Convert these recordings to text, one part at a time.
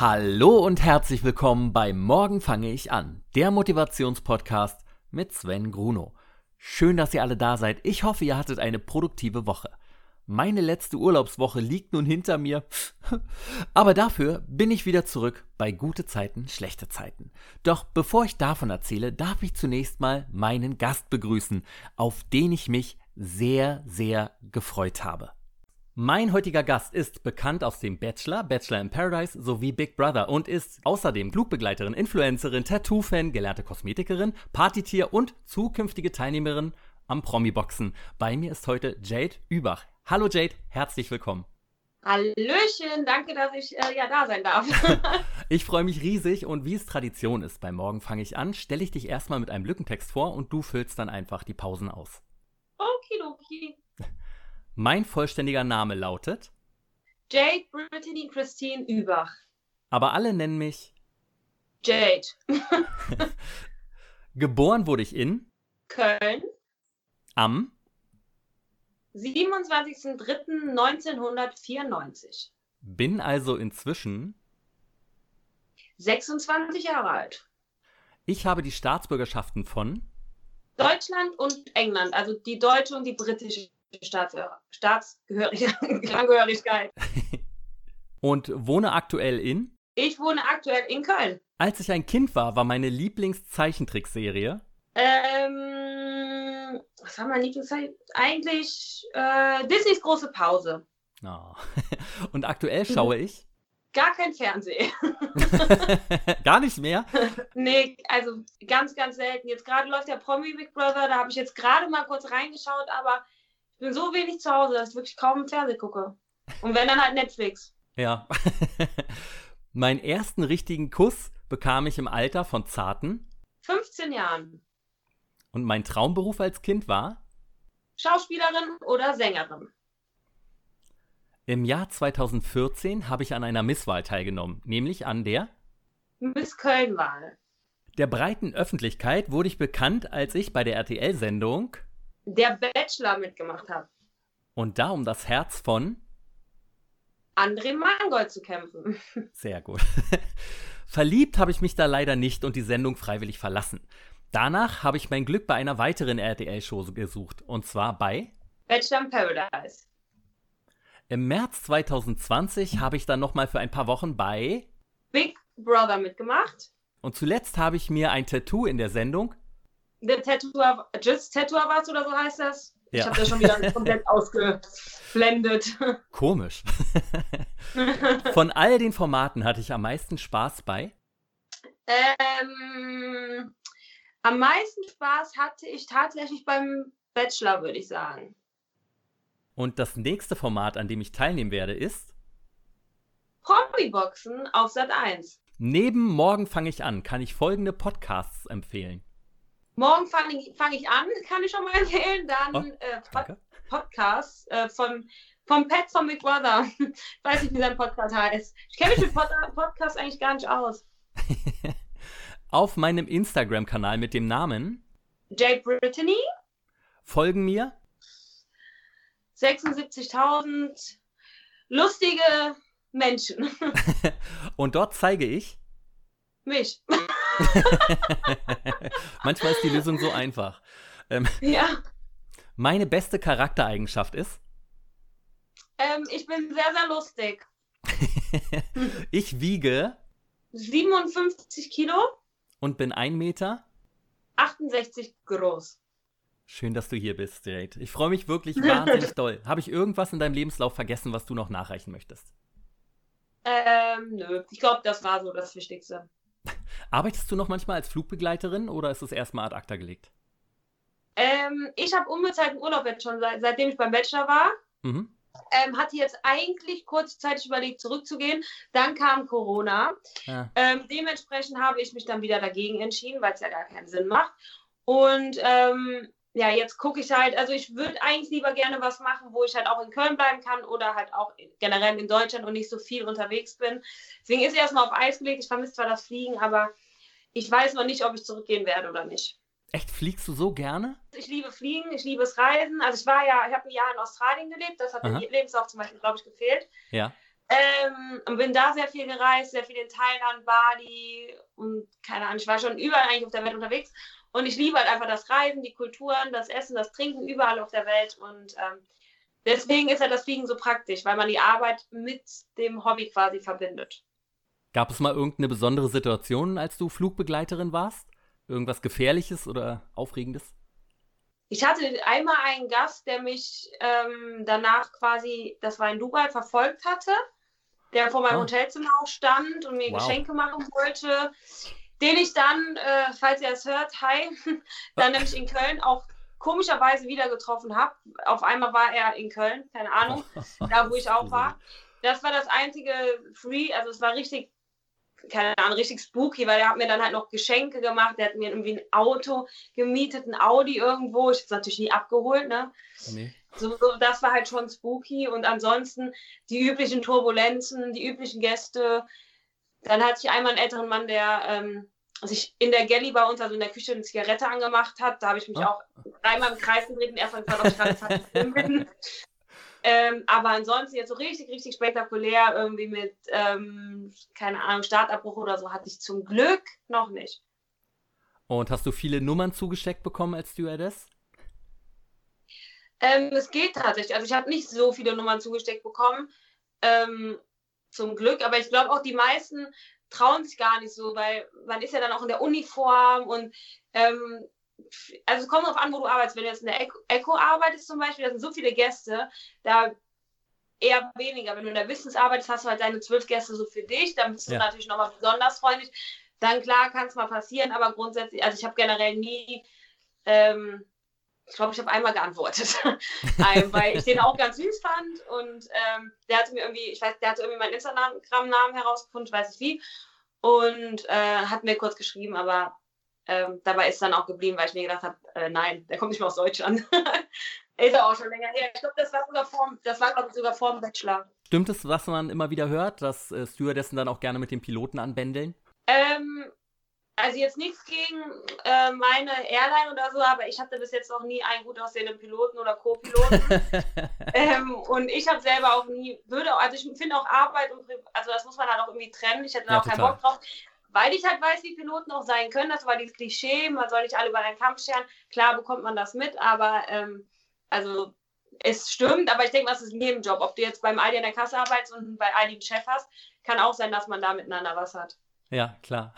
Hallo und herzlich willkommen bei Morgen fange ich an, der Motivationspodcast mit Sven Gruno. Schön, dass ihr alle da seid. Ich hoffe, ihr hattet eine produktive Woche. Meine letzte Urlaubswoche liegt nun hinter mir. Aber dafür bin ich wieder zurück bei gute Zeiten, schlechte Zeiten. Doch bevor ich davon erzähle, darf ich zunächst mal meinen Gast begrüßen, auf den ich mich sehr, sehr gefreut habe. Mein heutiger Gast ist bekannt aus dem Bachelor, Bachelor in Paradise sowie Big Brother und ist außerdem Flugbegleiterin, Influencerin, Tattoo-Fan, gelernte Kosmetikerin, Partytier und zukünftige Teilnehmerin am Promi-Boxen. Bei mir ist heute Jade Übach. Hallo Jade, herzlich willkommen. Hallöchen, danke, dass ich äh, ja da sein darf. ich freue mich riesig und wie es Tradition ist, beim Morgen fange ich an, stelle ich dich erstmal mit einem Lückentext vor und du füllst dann einfach die Pausen aus. Okidoki. Mein vollständiger Name lautet Jade Brittany Christine Übach. Aber alle nennen mich Jade. Geboren wurde ich in Köln am 27.03.1994. Bin also inzwischen 26 Jahre alt. Ich habe die Staatsbürgerschaften von Deutschland und England, also die deutsche und die britische Staatsangehörigkeit. und wohne aktuell in? Ich wohne aktuell in Köln. Als ich ein Kind war, war meine Lieblingszeichentrickserie? Ähm, was war meine Lieblingszeichentrick? Eigentlich äh, Disneys große Pause. Oh. Und aktuell schaue ich? Gar kein Fernsehen. Gar nicht mehr? nee, also ganz, ganz selten. Jetzt gerade läuft der Promi Big Brother, da habe ich jetzt gerade mal kurz reingeschaut, aber ich bin so wenig zu Hause, dass ich wirklich kaum im Fernsehen gucke. Und wenn dann halt Netflix. Ja. Meinen ersten richtigen Kuss bekam ich im Alter von zarten 15 Jahren. Und mein Traumberuf als Kind war? Schauspielerin oder Sängerin. Im Jahr 2014 habe ich an einer Misswahl teilgenommen, nämlich an der Miss Köln-Wahl. Der breiten Öffentlichkeit wurde ich bekannt, als ich bei der RTL-Sendung der Bachelor mitgemacht habe. Und da um das Herz von André Mangold zu kämpfen. Sehr gut. Verliebt habe ich mich da leider nicht und die Sendung freiwillig verlassen. Danach habe ich mein Glück bei einer weiteren RTL-Show gesucht, und zwar bei Bachelor in Paradise. Im März 2020 habe ich dann nochmal für ein paar Wochen bei Big Brother mitgemacht. Und zuletzt habe ich mir ein Tattoo in der Sendung The Tattoo, Just Tattoo was oder so heißt das? Ja. Ich habe das schon wieder komplett ausgeblendet. Komisch. Von all den Formaten hatte ich am meisten Spaß bei? Ähm, am meisten Spaß hatte ich tatsächlich beim Bachelor, würde ich sagen. Und das nächste Format, an dem ich teilnehmen werde, ist? Promi-Boxen auf Sat 1. Neben Morgen fange ich an, kann ich folgende Podcasts empfehlen. Morgen fange ich, fang ich an, kann ich schon mal empfehlen. Dann oh, äh, Pod Podcast äh, vom, vom Pet von Big Brother. ich weiß nicht, wie sein Podcast heißt. Ich kenne mich mit Pod Podcast eigentlich gar nicht aus. Auf meinem Instagram-Kanal mit dem Namen Jade Brittany folgen mir 76.000 lustige Menschen. Und dort zeige ich mich. Manchmal ist die Lösung so einfach. Ähm, ja. Meine beste Charaktereigenschaft ist? Ähm, ich bin sehr, sehr lustig. ich wiege 57 Kilo und bin 1 Meter 68 groß. Schön, dass du hier bist, Jade. Ich freue mich wirklich wahnsinnig doll. Habe ich irgendwas in deinem Lebenslauf vergessen, was du noch nachreichen möchtest? Ähm, nö. Ich glaube, das war so das Wichtigste. Arbeitest du noch manchmal als Flugbegleiterin oder ist es erstmal ad acta gelegt? Ähm, ich habe unbezahlten Urlaub jetzt schon, seit, seitdem ich beim Bachelor war. Mhm. Ähm, hatte jetzt eigentlich kurzzeitig überlegt, zurückzugehen. Dann kam Corona. Ja. Ähm, dementsprechend habe ich mich dann wieder dagegen entschieden, weil es ja gar keinen Sinn macht. Und ähm, ja, jetzt gucke ich halt, also ich würde eigentlich lieber gerne was machen, wo ich halt auch in Köln bleiben kann oder halt auch generell in Deutschland und nicht so viel unterwegs bin. Deswegen ist erstmal auf Eis gelegt. Ich vermisse zwar das Fliegen, aber ich weiß noch nicht, ob ich zurückgehen werde oder nicht. Echt, fliegst du so gerne? Ich liebe Fliegen, ich liebe es Reisen. Also ich war ja, ich habe ein Jahr in Australien gelebt, das hat Aha. im Lebenslauf zum Beispiel, glaube ich, gefehlt. Ja. Ähm, und bin da sehr viel gereist, sehr viel in Thailand, Bali und keine Ahnung, ich war schon überall eigentlich auf der Welt unterwegs. Und ich liebe halt einfach das Reisen, die Kulturen, das Essen, das Trinken überall auf der Welt. Und ähm, deswegen ist ja das Fliegen so praktisch, weil man die Arbeit mit dem Hobby quasi verbindet. Gab es mal irgendeine besondere Situation, als du Flugbegleiterin warst? Irgendwas Gefährliches oder Aufregendes? Ich hatte einmal einen Gast, der mich ähm, danach quasi, das war in Dubai, verfolgt hatte, der vor meinem oh. Hotelzimmer auch stand und mir wow. Geschenke machen wollte, den ich dann, äh, falls ihr es hört, hi, dann nämlich in Köln auch komischerweise wieder getroffen habe. Auf einmal war er in Köln, keine Ahnung, da wo ich auch war. Das war das einzige Free, also es war richtig keine Ahnung, richtig spooky, weil er hat mir dann halt noch Geschenke gemacht. Er hat mir irgendwie ein Auto gemietet, ein Audi irgendwo. Ich habe es natürlich nie abgeholt, ne? Nee. So, so, das war halt schon spooky. Und ansonsten die üblichen Turbulenzen, die üblichen Gäste. Dann hatte ich einmal einen älteren Mann, der ähm, sich in der Galley bei uns, also in der Küche, eine Zigarette angemacht hat. Da habe ich mich ah. auch dreimal im Kreis gedreht und erstmal gefragt, ob ich gerade bin. Ähm, aber ansonsten jetzt so richtig, richtig spektakulär, irgendwie mit, ähm, keine Ahnung, Startabbruch oder so, hatte ich zum Glück noch nicht. Und hast du viele Nummern zugesteckt bekommen als Stewardess? Ähm, es geht tatsächlich. Also ich habe nicht so viele Nummern zugesteckt bekommen. Ähm, zum Glück. Aber ich glaube auch, die meisten trauen sich gar nicht so, weil man ist ja dann auch in der Uniform und ähm, also es kommt darauf an, wo du arbeitest. Wenn du jetzt in der Echo arbeitest zum Beispiel, da sind so viele Gäste, da eher weniger. Wenn du in der Wissens arbeitest, hast du halt deine zwölf Gäste so für dich, dann bist du ja. natürlich nochmal besonders freundlich. Dann klar kann es mal passieren, aber grundsätzlich, also ich habe generell nie, ähm, ich glaube, ich habe einmal geantwortet, weil ich den auch ganz süß fand und ähm, der hatte mir irgendwie, ich weiß, der hatte irgendwie meinen Instagram-Namen herausgefunden, ich weiß nicht wie, und äh, hat mir kurz geschrieben, aber ähm, dabei ist dann auch geblieben, weil ich mir gedacht habe, äh, nein, der kommt nicht mehr aus Deutschland. ist ja auch schon länger her. Ich glaube, das war sogar vor, das war, glaube ich, sogar vor dem Bachelor. Stimmt es, was man immer wieder hört, dass äh, Stewardessen dann auch gerne mit den Piloten anbändeln? Ähm, also jetzt nichts gegen äh, meine Airline oder so, aber ich hatte bis jetzt noch nie einen gut aussehenden Piloten oder Co-Piloten. ähm, und ich habe selber auch nie, würde, also ich finde auch Arbeit und, also das muss man halt auch irgendwie trennen. Ich hätte da ja, auch total. keinen Bock drauf weil ich halt weiß, wie Piloten auch sein können. Das war dieses Klischee, man soll nicht alle über einen Kampf scheren. Klar bekommt man das mit, aber ähm, also es stimmt, aber ich denke, was ist in jedem Job. Ob du jetzt beim Aldi in der Kasse arbeitest und bei Aldi einen Chef hast, kann auch sein, dass man da miteinander was hat. Ja, klar.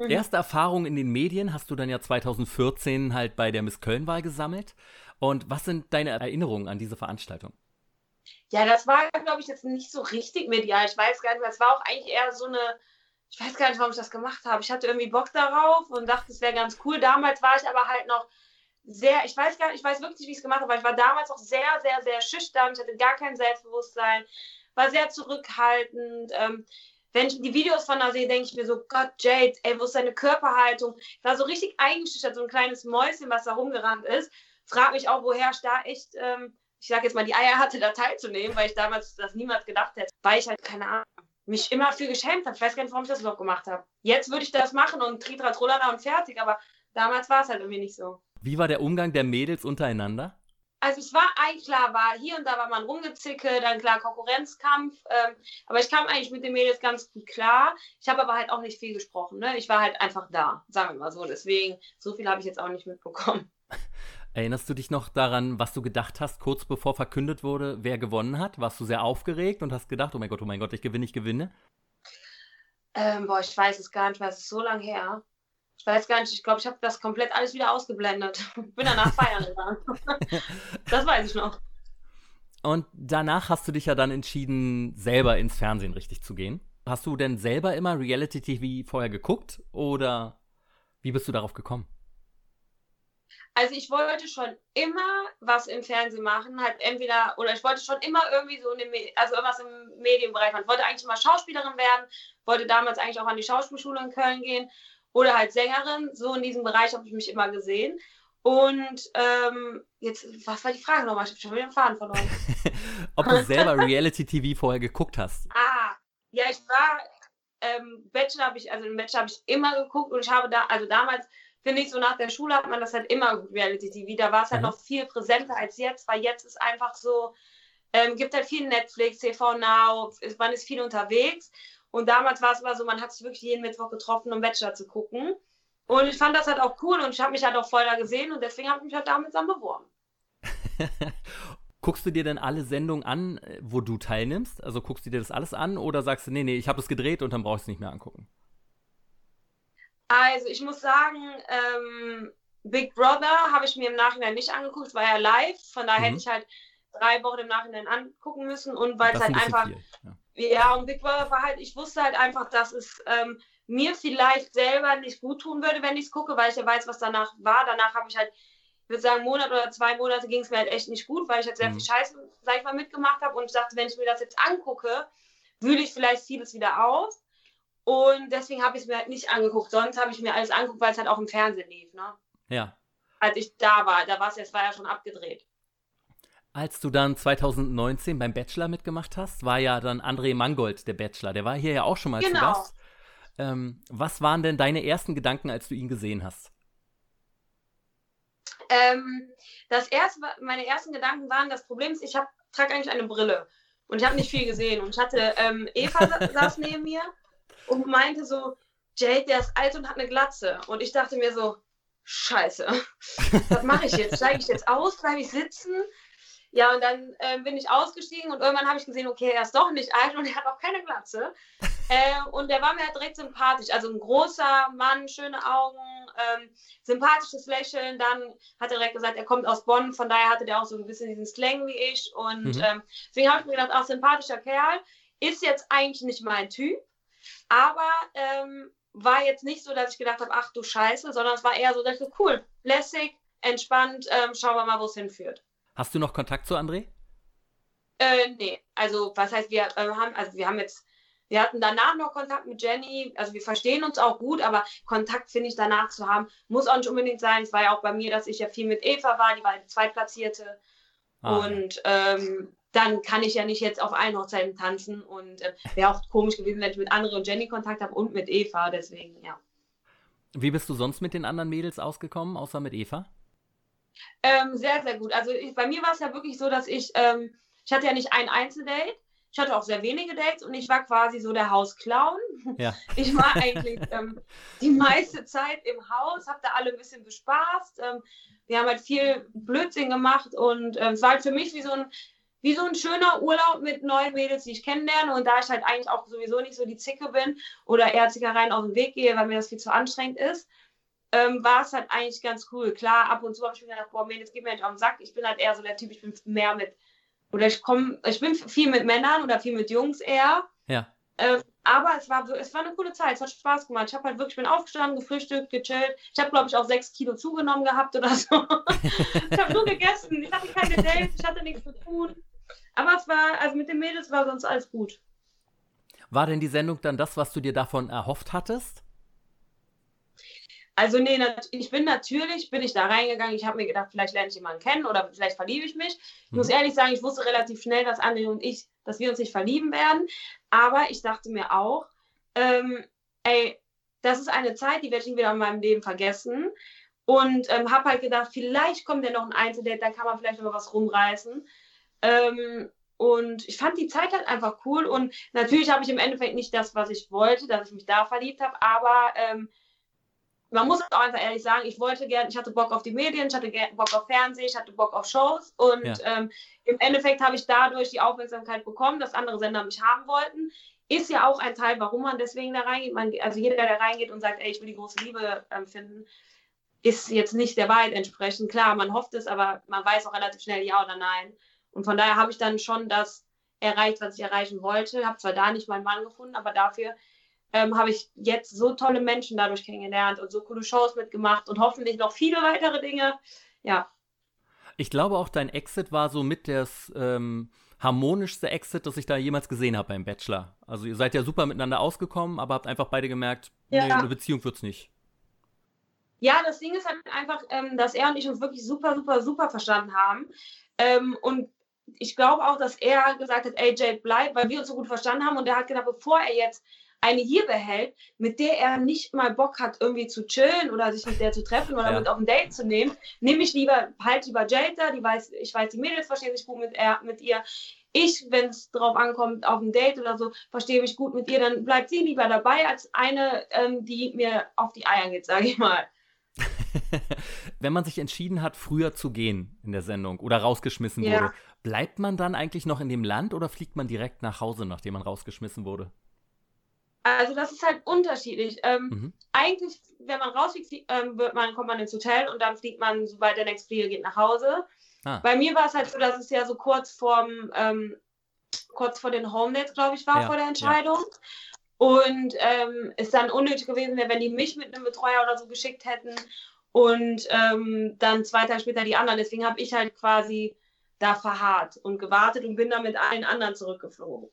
Mhm. Erste Erfahrung in den Medien hast du dann ja 2014 halt bei der Miss Köln-Wahl gesammelt. Und was sind deine Erinnerungen an diese Veranstaltung? Ja, das war, glaube ich, jetzt nicht so richtig medial. Ich weiß gar nicht mehr. Es war auch eigentlich eher so eine ich weiß gar nicht, warum ich das gemacht habe. Ich hatte irgendwie Bock darauf und dachte, es wäre ganz cool. Damals war ich aber halt noch sehr, ich weiß gar nicht, ich weiß wirklich nicht, wie ich es gemacht habe, aber ich war damals auch sehr, sehr, sehr schüchtern. Ich hatte gar kein Selbstbewusstsein, war sehr zurückhaltend. Ähm, wenn ich die Videos von da sehe, denke ich mir so, Gott, Jade, ey, wo ist deine Körperhaltung? Ich war so richtig eingeschüchtert, so ein kleines Mäuschen, was da rumgerannt ist. Frag mich auch, woher ich da echt, ähm, ich sag jetzt mal, die Eier hatte, da teilzunehmen, weil ich damals das niemals gedacht hätte. Weil ich halt, keine Ahnung, mich immer für geschämt habe. Ich weiß gar nicht, warum ich das überhaupt gemacht habe. Jetzt würde ich das machen und Tritra Trollana und fertig, aber damals war es halt irgendwie nicht so. Wie war der Umgang der Mädels untereinander? Also es war eigentlich klar, war hier und da war man rumgezicke, dann klar Konkurrenzkampf, ähm, aber ich kam eigentlich mit den Mädels ganz gut klar. Ich habe aber halt auch nicht viel gesprochen, ne? Ich war halt einfach da, sagen wir mal so. Deswegen, so viel habe ich jetzt auch nicht mitbekommen. Erinnerst du dich noch daran, was du gedacht hast, kurz bevor verkündet wurde, wer gewonnen hat? Warst du sehr aufgeregt und hast gedacht, oh mein Gott, oh mein Gott, ich gewinne, ich gewinne? Ähm, boah, ich weiß es gar nicht mehr, es ist so lange her. Ich weiß gar nicht, ich glaube, ich habe das komplett alles wieder ausgeblendet. Bin danach feiern gegangen. das weiß ich noch. Und danach hast du dich ja dann entschieden, selber ins Fernsehen richtig zu gehen. Hast du denn selber immer Reality TV vorher geguckt oder wie bist du darauf gekommen? Also ich wollte schon immer was im Fernsehen machen, halt entweder, oder ich wollte schon immer irgendwie so, eine, also irgendwas im Medienbereich machen. Ich wollte eigentlich immer Schauspielerin werden, wollte damals eigentlich auch an die Schauspielschule in Köln gehen oder halt Sängerin. So in diesem Bereich habe ich mich immer gesehen. Und ähm, jetzt, was war die Frage nochmal? Ich habe schon wieder den Faden verloren. Ob du selber Reality TV vorher geguckt hast? Ah, ja, ich war, ähm, Bachelor habe ich, also im Bachelor habe ich immer geguckt und ich habe da, also damals finde ich, so nach der Schule hat man das halt immer gut Reality TV. Da war es halt mhm. noch viel präsenter als jetzt, weil jetzt ist einfach so, Ähm, gibt halt viel Netflix, TV Now, man ist viel unterwegs. Und damals war es immer so, man hat sich wirklich jeden Mittwoch getroffen, um Bachelor zu gucken. Und ich fand das halt auch cool und ich habe mich halt auch voll da gesehen und deswegen habe ich mich halt damit dann beworben. Guckst du dir denn alle Sendungen an, wo du teilnimmst? Also guckst du dir das alles an oder sagst du, nee, nee, ich habe es gedreht und dann brauchst du es nicht mehr angucken? Also ich muss sagen, ähm, Big Brother habe ich mir im Nachhinein nicht angeguckt, es war ja live, von daher mhm. hätte ich halt drei Wochen im Nachhinein angucken müssen und weil es halt ein einfach, ja. Ja. und Big Brother war halt, ich wusste halt einfach, dass es ähm, mir vielleicht selber nicht gut tun würde, wenn ich es gucke, weil ich ja weiß, was danach war. Danach habe ich halt ich würde sagen, Monat oder zwei Monate ging es mir halt echt nicht gut, weil ich halt sehr mhm. viel Scheiße, sag ich mal, mitgemacht habe. Und ich dachte, wenn ich mir das jetzt angucke, wühle ich vielleicht vieles wieder aus. Und deswegen habe ich es mir halt nicht angeguckt. Sonst habe ich mir alles angeguckt, weil es halt auch im Fernsehen lief. Ne? Ja. Als ich da war, da war es jetzt, war ja schon abgedreht. Als du dann 2019 beim Bachelor mitgemacht hast, war ja dann André Mangold der Bachelor. Der war hier ja auch schon mal genau. zu Gast. Ähm, was waren denn deine ersten Gedanken, als du ihn gesehen hast? Ähm, das erste, meine ersten Gedanken waren, das Problem ist, ich trage eigentlich eine Brille und ich habe nicht viel gesehen. Und ich hatte, ähm, Eva saß neben mir und meinte so, Jade, der ist alt und hat eine Glatze. Und ich dachte mir so, scheiße, was mache ich jetzt? Steige ich jetzt aus? Bleibe ich sitzen? Ja, und dann äh, bin ich ausgestiegen und irgendwann habe ich gesehen, okay, er ist doch nicht alt und er hat auch keine Glatze. Äh, und der war mir halt direkt sympathisch. Also ein großer Mann, schöne Augen, ähm, sympathisches Lächeln. Dann hat er direkt gesagt, er kommt aus Bonn, von daher hatte der auch so ein bisschen diesen Slang wie ich. Und mhm. ähm, deswegen habe ich mir gedacht, auch sympathischer Kerl. Ist jetzt eigentlich nicht mein Typ, aber ähm, war jetzt nicht so, dass ich gedacht habe, ach du Scheiße, sondern es war eher so, dass ich so, cool, lässig, entspannt, ähm, schauen wir mal, wo es hinführt. Hast du noch Kontakt zu André? Äh, nee, also was heißt, wir äh, haben, also wir haben jetzt wir hatten danach noch Kontakt mit Jenny, also wir verstehen uns auch gut, aber Kontakt finde ich danach zu haben, muss auch nicht unbedingt sein. Es war ja auch bei mir, dass ich ja viel mit Eva war, die war die Zweitplatzierte. Ah, und ähm, dann kann ich ja nicht jetzt auf allen Hochzeiten tanzen und äh, wäre auch komisch gewesen, wenn ich mit André und Jenny Kontakt habe und mit Eva, deswegen, ja. Wie bist du sonst mit den anderen Mädels ausgekommen, außer mit Eva? Ähm, sehr, sehr gut. Also ich, bei mir war es ja wirklich so, dass ich, ähm, ich hatte ja nicht ein Einzeldate, ich hatte auch sehr wenige Dates und ich war quasi so der Hausclown. Ja. Ich war eigentlich ähm, die meiste Zeit im Haus, habe da alle ein bisschen bespaßt. Ähm, wir haben halt viel Blödsinn gemacht und ähm, es war halt für mich wie so ein wie so ein schöner Urlaub mit neuen Mädels, die ich kennenlerne. Und da ich halt eigentlich auch sowieso nicht so die Zicke bin oder eher Zickereien aus dem Weg gehe, weil mir das viel zu anstrengend ist, ähm, war es halt eigentlich ganz cool. Klar, ab und zu habe ich mir gedacht, boah, Mädels, gib mir nicht auf den Sack. Ich bin halt eher so der Typ, ich bin mehr mit oder ich komme, ich bin viel mit Männern oder viel mit Jungs eher. Ja. Ähm, aber es war, es war eine coole Zeit, es hat Spaß gemacht. Ich habe halt wirklich, bin aufgestanden, gefrühstückt, gechillt. Ich habe, glaube ich, auch sechs Kilo zugenommen gehabt oder so. ich habe nur gegessen, ich hatte keine Dates, ich hatte nichts zu tun. Aber es war, also mit den Mädels war sonst alles gut. War denn die Sendung dann das, was du dir davon erhofft hattest? Also nee, ich bin natürlich, bin ich da reingegangen, ich habe mir gedacht, vielleicht lerne ich jemanden kennen oder vielleicht verliebe ich mich. Ich mhm. muss ehrlich sagen, ich wusste relativ schnell, dass André und ich, dass wir uns nicht verlieben werden. Aber ich dachte mir auch, ähm, ey, das ist eine Zeit, die werde ich nie wieder in meinem Leben vergessen. Und ähm, habe halt gedacht, vielleicht kommt ja noch ein Einzeldate, dann kann man vielleicht noch was rumreißen. Ähm, und ich fand die Zeit halt einfach cool. Und natürlich habe ich im Endeffekt nicht das, was ich wollte, dass ich mich da verliebt habe, aber ähm, man muss auch einfach ehrlich sagen, ich wollte gerne, ich hatte Bock auf die Medien, ich hatte Bock auf Fernsehen, ich hatte Bock auf Shows und ja. ähm, im Endeffekt habe ich dadurch die Aufmerksamkeit bekommen, dass andere Sender mich haben wollten. Ist ja auch ein Teil, warum man deswegen da reingeht. Man, also jeder, der da reingeht und sagt, ey, ich will die große Liebe ähm, finden, ist jetzt nicht der Wahrheit entsprechend. Klar, man hofft es, aber man weiß auch relativ schnell ja oder nein. Und von daher habe ich dann schon das erreicht, was ich erreichen wollte. Habe zwar da nicht meinen Mann gefunden, aber dafür ähm, habe ich jetzt so tolle Menschen dadurch kennengelernt und so coole Shows mitgemacht und hoffentlich noch viele weitere Dinge. Ja. Ich glaube auch, dein Exit war so mit das ähm, harmonischste Exit, das ich da jemals gesehen habe beim Bachelor. Also ihr seid ja super miteinander ausgekommen, aber habt einfach beide gemerkt, ja. nee, eine Beziehung wird's nicht. Ja, das Ding ist halt einfach, ähm, dass er und ich uns wirklich super, super, super verstanden haben. Ähm, und ich glaube auch, dass er gesagt hat, ey, Jade, bleib, weil wir uns so gut verstanden haben. Und er hat gedacht, bevor er jetzt eine hier behält, mit der er nicht mal Bock hat, irgendwie zu chillen oder sich mit der zu treffen oder ja. mit auf ein Date zu nehmen, nehme ich lieber, halt lieber Jada, die weiß, ich weiß, die Mädels verstehen sich gut mit, er, mit ihr. ich, wenn es drauf ankommt, auf ein Date oder so, verstehe mich gut mit ihr, dann bleibt sie lieber dabei als eine, ähm, die mir auf die Eier geht, sage ich mal. wenn man sich entschieden hat, früher zu gehen in der Sendung oder rausgeschmissen ja. wurde, bleibt man dann eigentlich noch in dem Land oder fliegt man direkt nach Hause, nachdem man rausgeschmissen wurde? Also das ist halt unterschiedlich. Ähm, mhm. Eigentlich, wenn man rausfliegt, ähm, wird man, kommt man ins Hotel und dann fliegt man, sobald der nächste Flieger geht, nach Hause. Ah. Bei mir war es halt so, dass es ja so kurz vorm, ähm, kurz vor den Home Dates, glaube ich, war ja. vor der Entscheidung. Ja. Und ähm, es dann unnötig gewesen wäre, wenn die mich mit einem Betreuer oder so geschickt hätten und ähm, dann zwei Tage später die anderen. Deswegen habe ich halt quasi da verharrt und gewartet und bin dann mit allen anderen zurückgeflogen.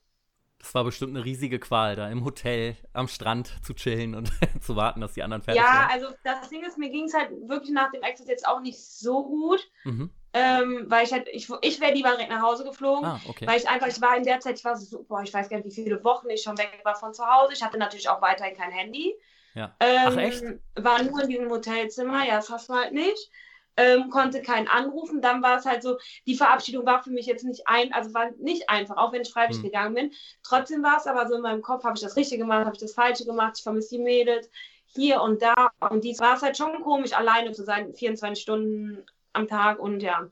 Das war bestimmt eine riesige Qual, da im Hotel am Strand zu chillen und zu warten, dass die anderen fertig ja, sind. Ja, also das Ding ist, mir ging es halt wirklich nach dem Exit jetzt auch nicht so gut. Mhm. Ähm, weil ich halt, ich, ich wäre lieber direkt nach Hause geflogen, ah, okay. weil ich einfach, ich war in der Zeit, ich war so, boah, ich weiß gar nicht, wie viele Wochen ich schon weg war von zu Hause. Ich hatte natürlich auch weiterhin kein Handy. Ja. Ähm, Ach echt? War nur in diesem Hotelzimmer, ja, das hast du halt nicht ähm, konnte keinen anrufen. Dann war es halt so, die Verabschiedung war für mich jetzt nicht ein, also war nicht einfach, auch wenn ich freiwillig mhm. gegangen bin. Trotzdem war es aber so in meinem Kopf, habe ich das Richtige gemacht, habe ich das Falsche gemacht, ich vermisse die Mädels hier und da. Und dies war es halt schon komisch, alleine zu sein, 24 Stunden am Tag und ja.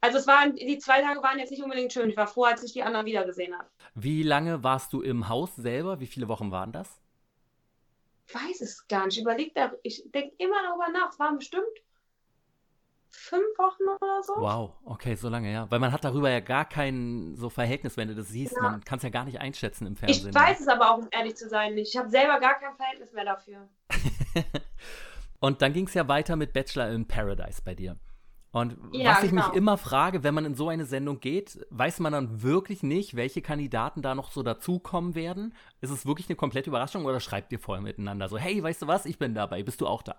Also es waren, die zwei Tage waren jetzt nicht unbedingt schön. Ich war froh, als ich die anderen wiedergesehen habe. Wie lange warst du im Haus selber? Wie viele Wochen waren das? Ich weiß es gar nicht. Ich überlege ich denke immer darüber nach. Es waren bestimmt fünf Wochen oder so. Wow, okay, so lange, ja. Weil man hat darüber ja gar kein so Verhältnis, wenn du das siehst. Ja. Man kann es ja gar nicht einschätzen im Fernsehen. Ich weiß es aber auch, um ehrlich zu sein, nicht. Ich habe selber gar kein Verhältnis mehr dafür. Und dann ging es ja weiter mit Bachelor in Paradise bei dir. Und ja, was ich genau. mich immer frage, wenn man in so eine Sendung geht, weiß man dann wirklich nicht, welche Kandidaten da noch so dazukommen werden? Ist es wirklich eine komplette Überraschung oder schreibt ihr vorher miteinander so, hey, weißt du was, ich bin dabei, bist du auch da?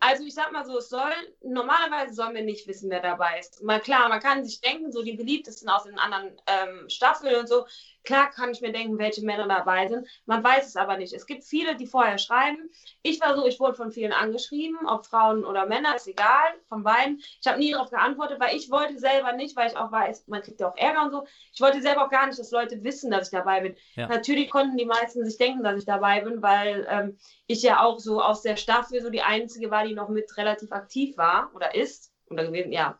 Also ich sag mal so, es soll, normalerweise sollen wir nicht wissen, wer dabei ist. Mal klar, man kann sich denken, so die beliebtesten aus den anderen ähm, Staffeln und so, klar kann ich mir denken, welche Männer dabei sind. Man weiß es aber nicht. Es gibt viele, die vorher schreiben. Ich war so, ich wurde von vielen angeschrieben, ob Frauen oder Männer, ist egal, von beiden. Ich habe nie darauf geantwortet, weil ich wollte selber nicht, weil ich auch weiß, man kriegt ja auch Ärger und so. Ich wollte selber auch gar nicht, dass Leute wissen, dass ich dabei bin. Ja. Natürlich konnten die meisten sich denken, dass ich dabei bin, weil ähm, ich ja auch so aus der Staffel so die einzige war, die noch mit relativ aktiv war oder ist oder gewesen, ja.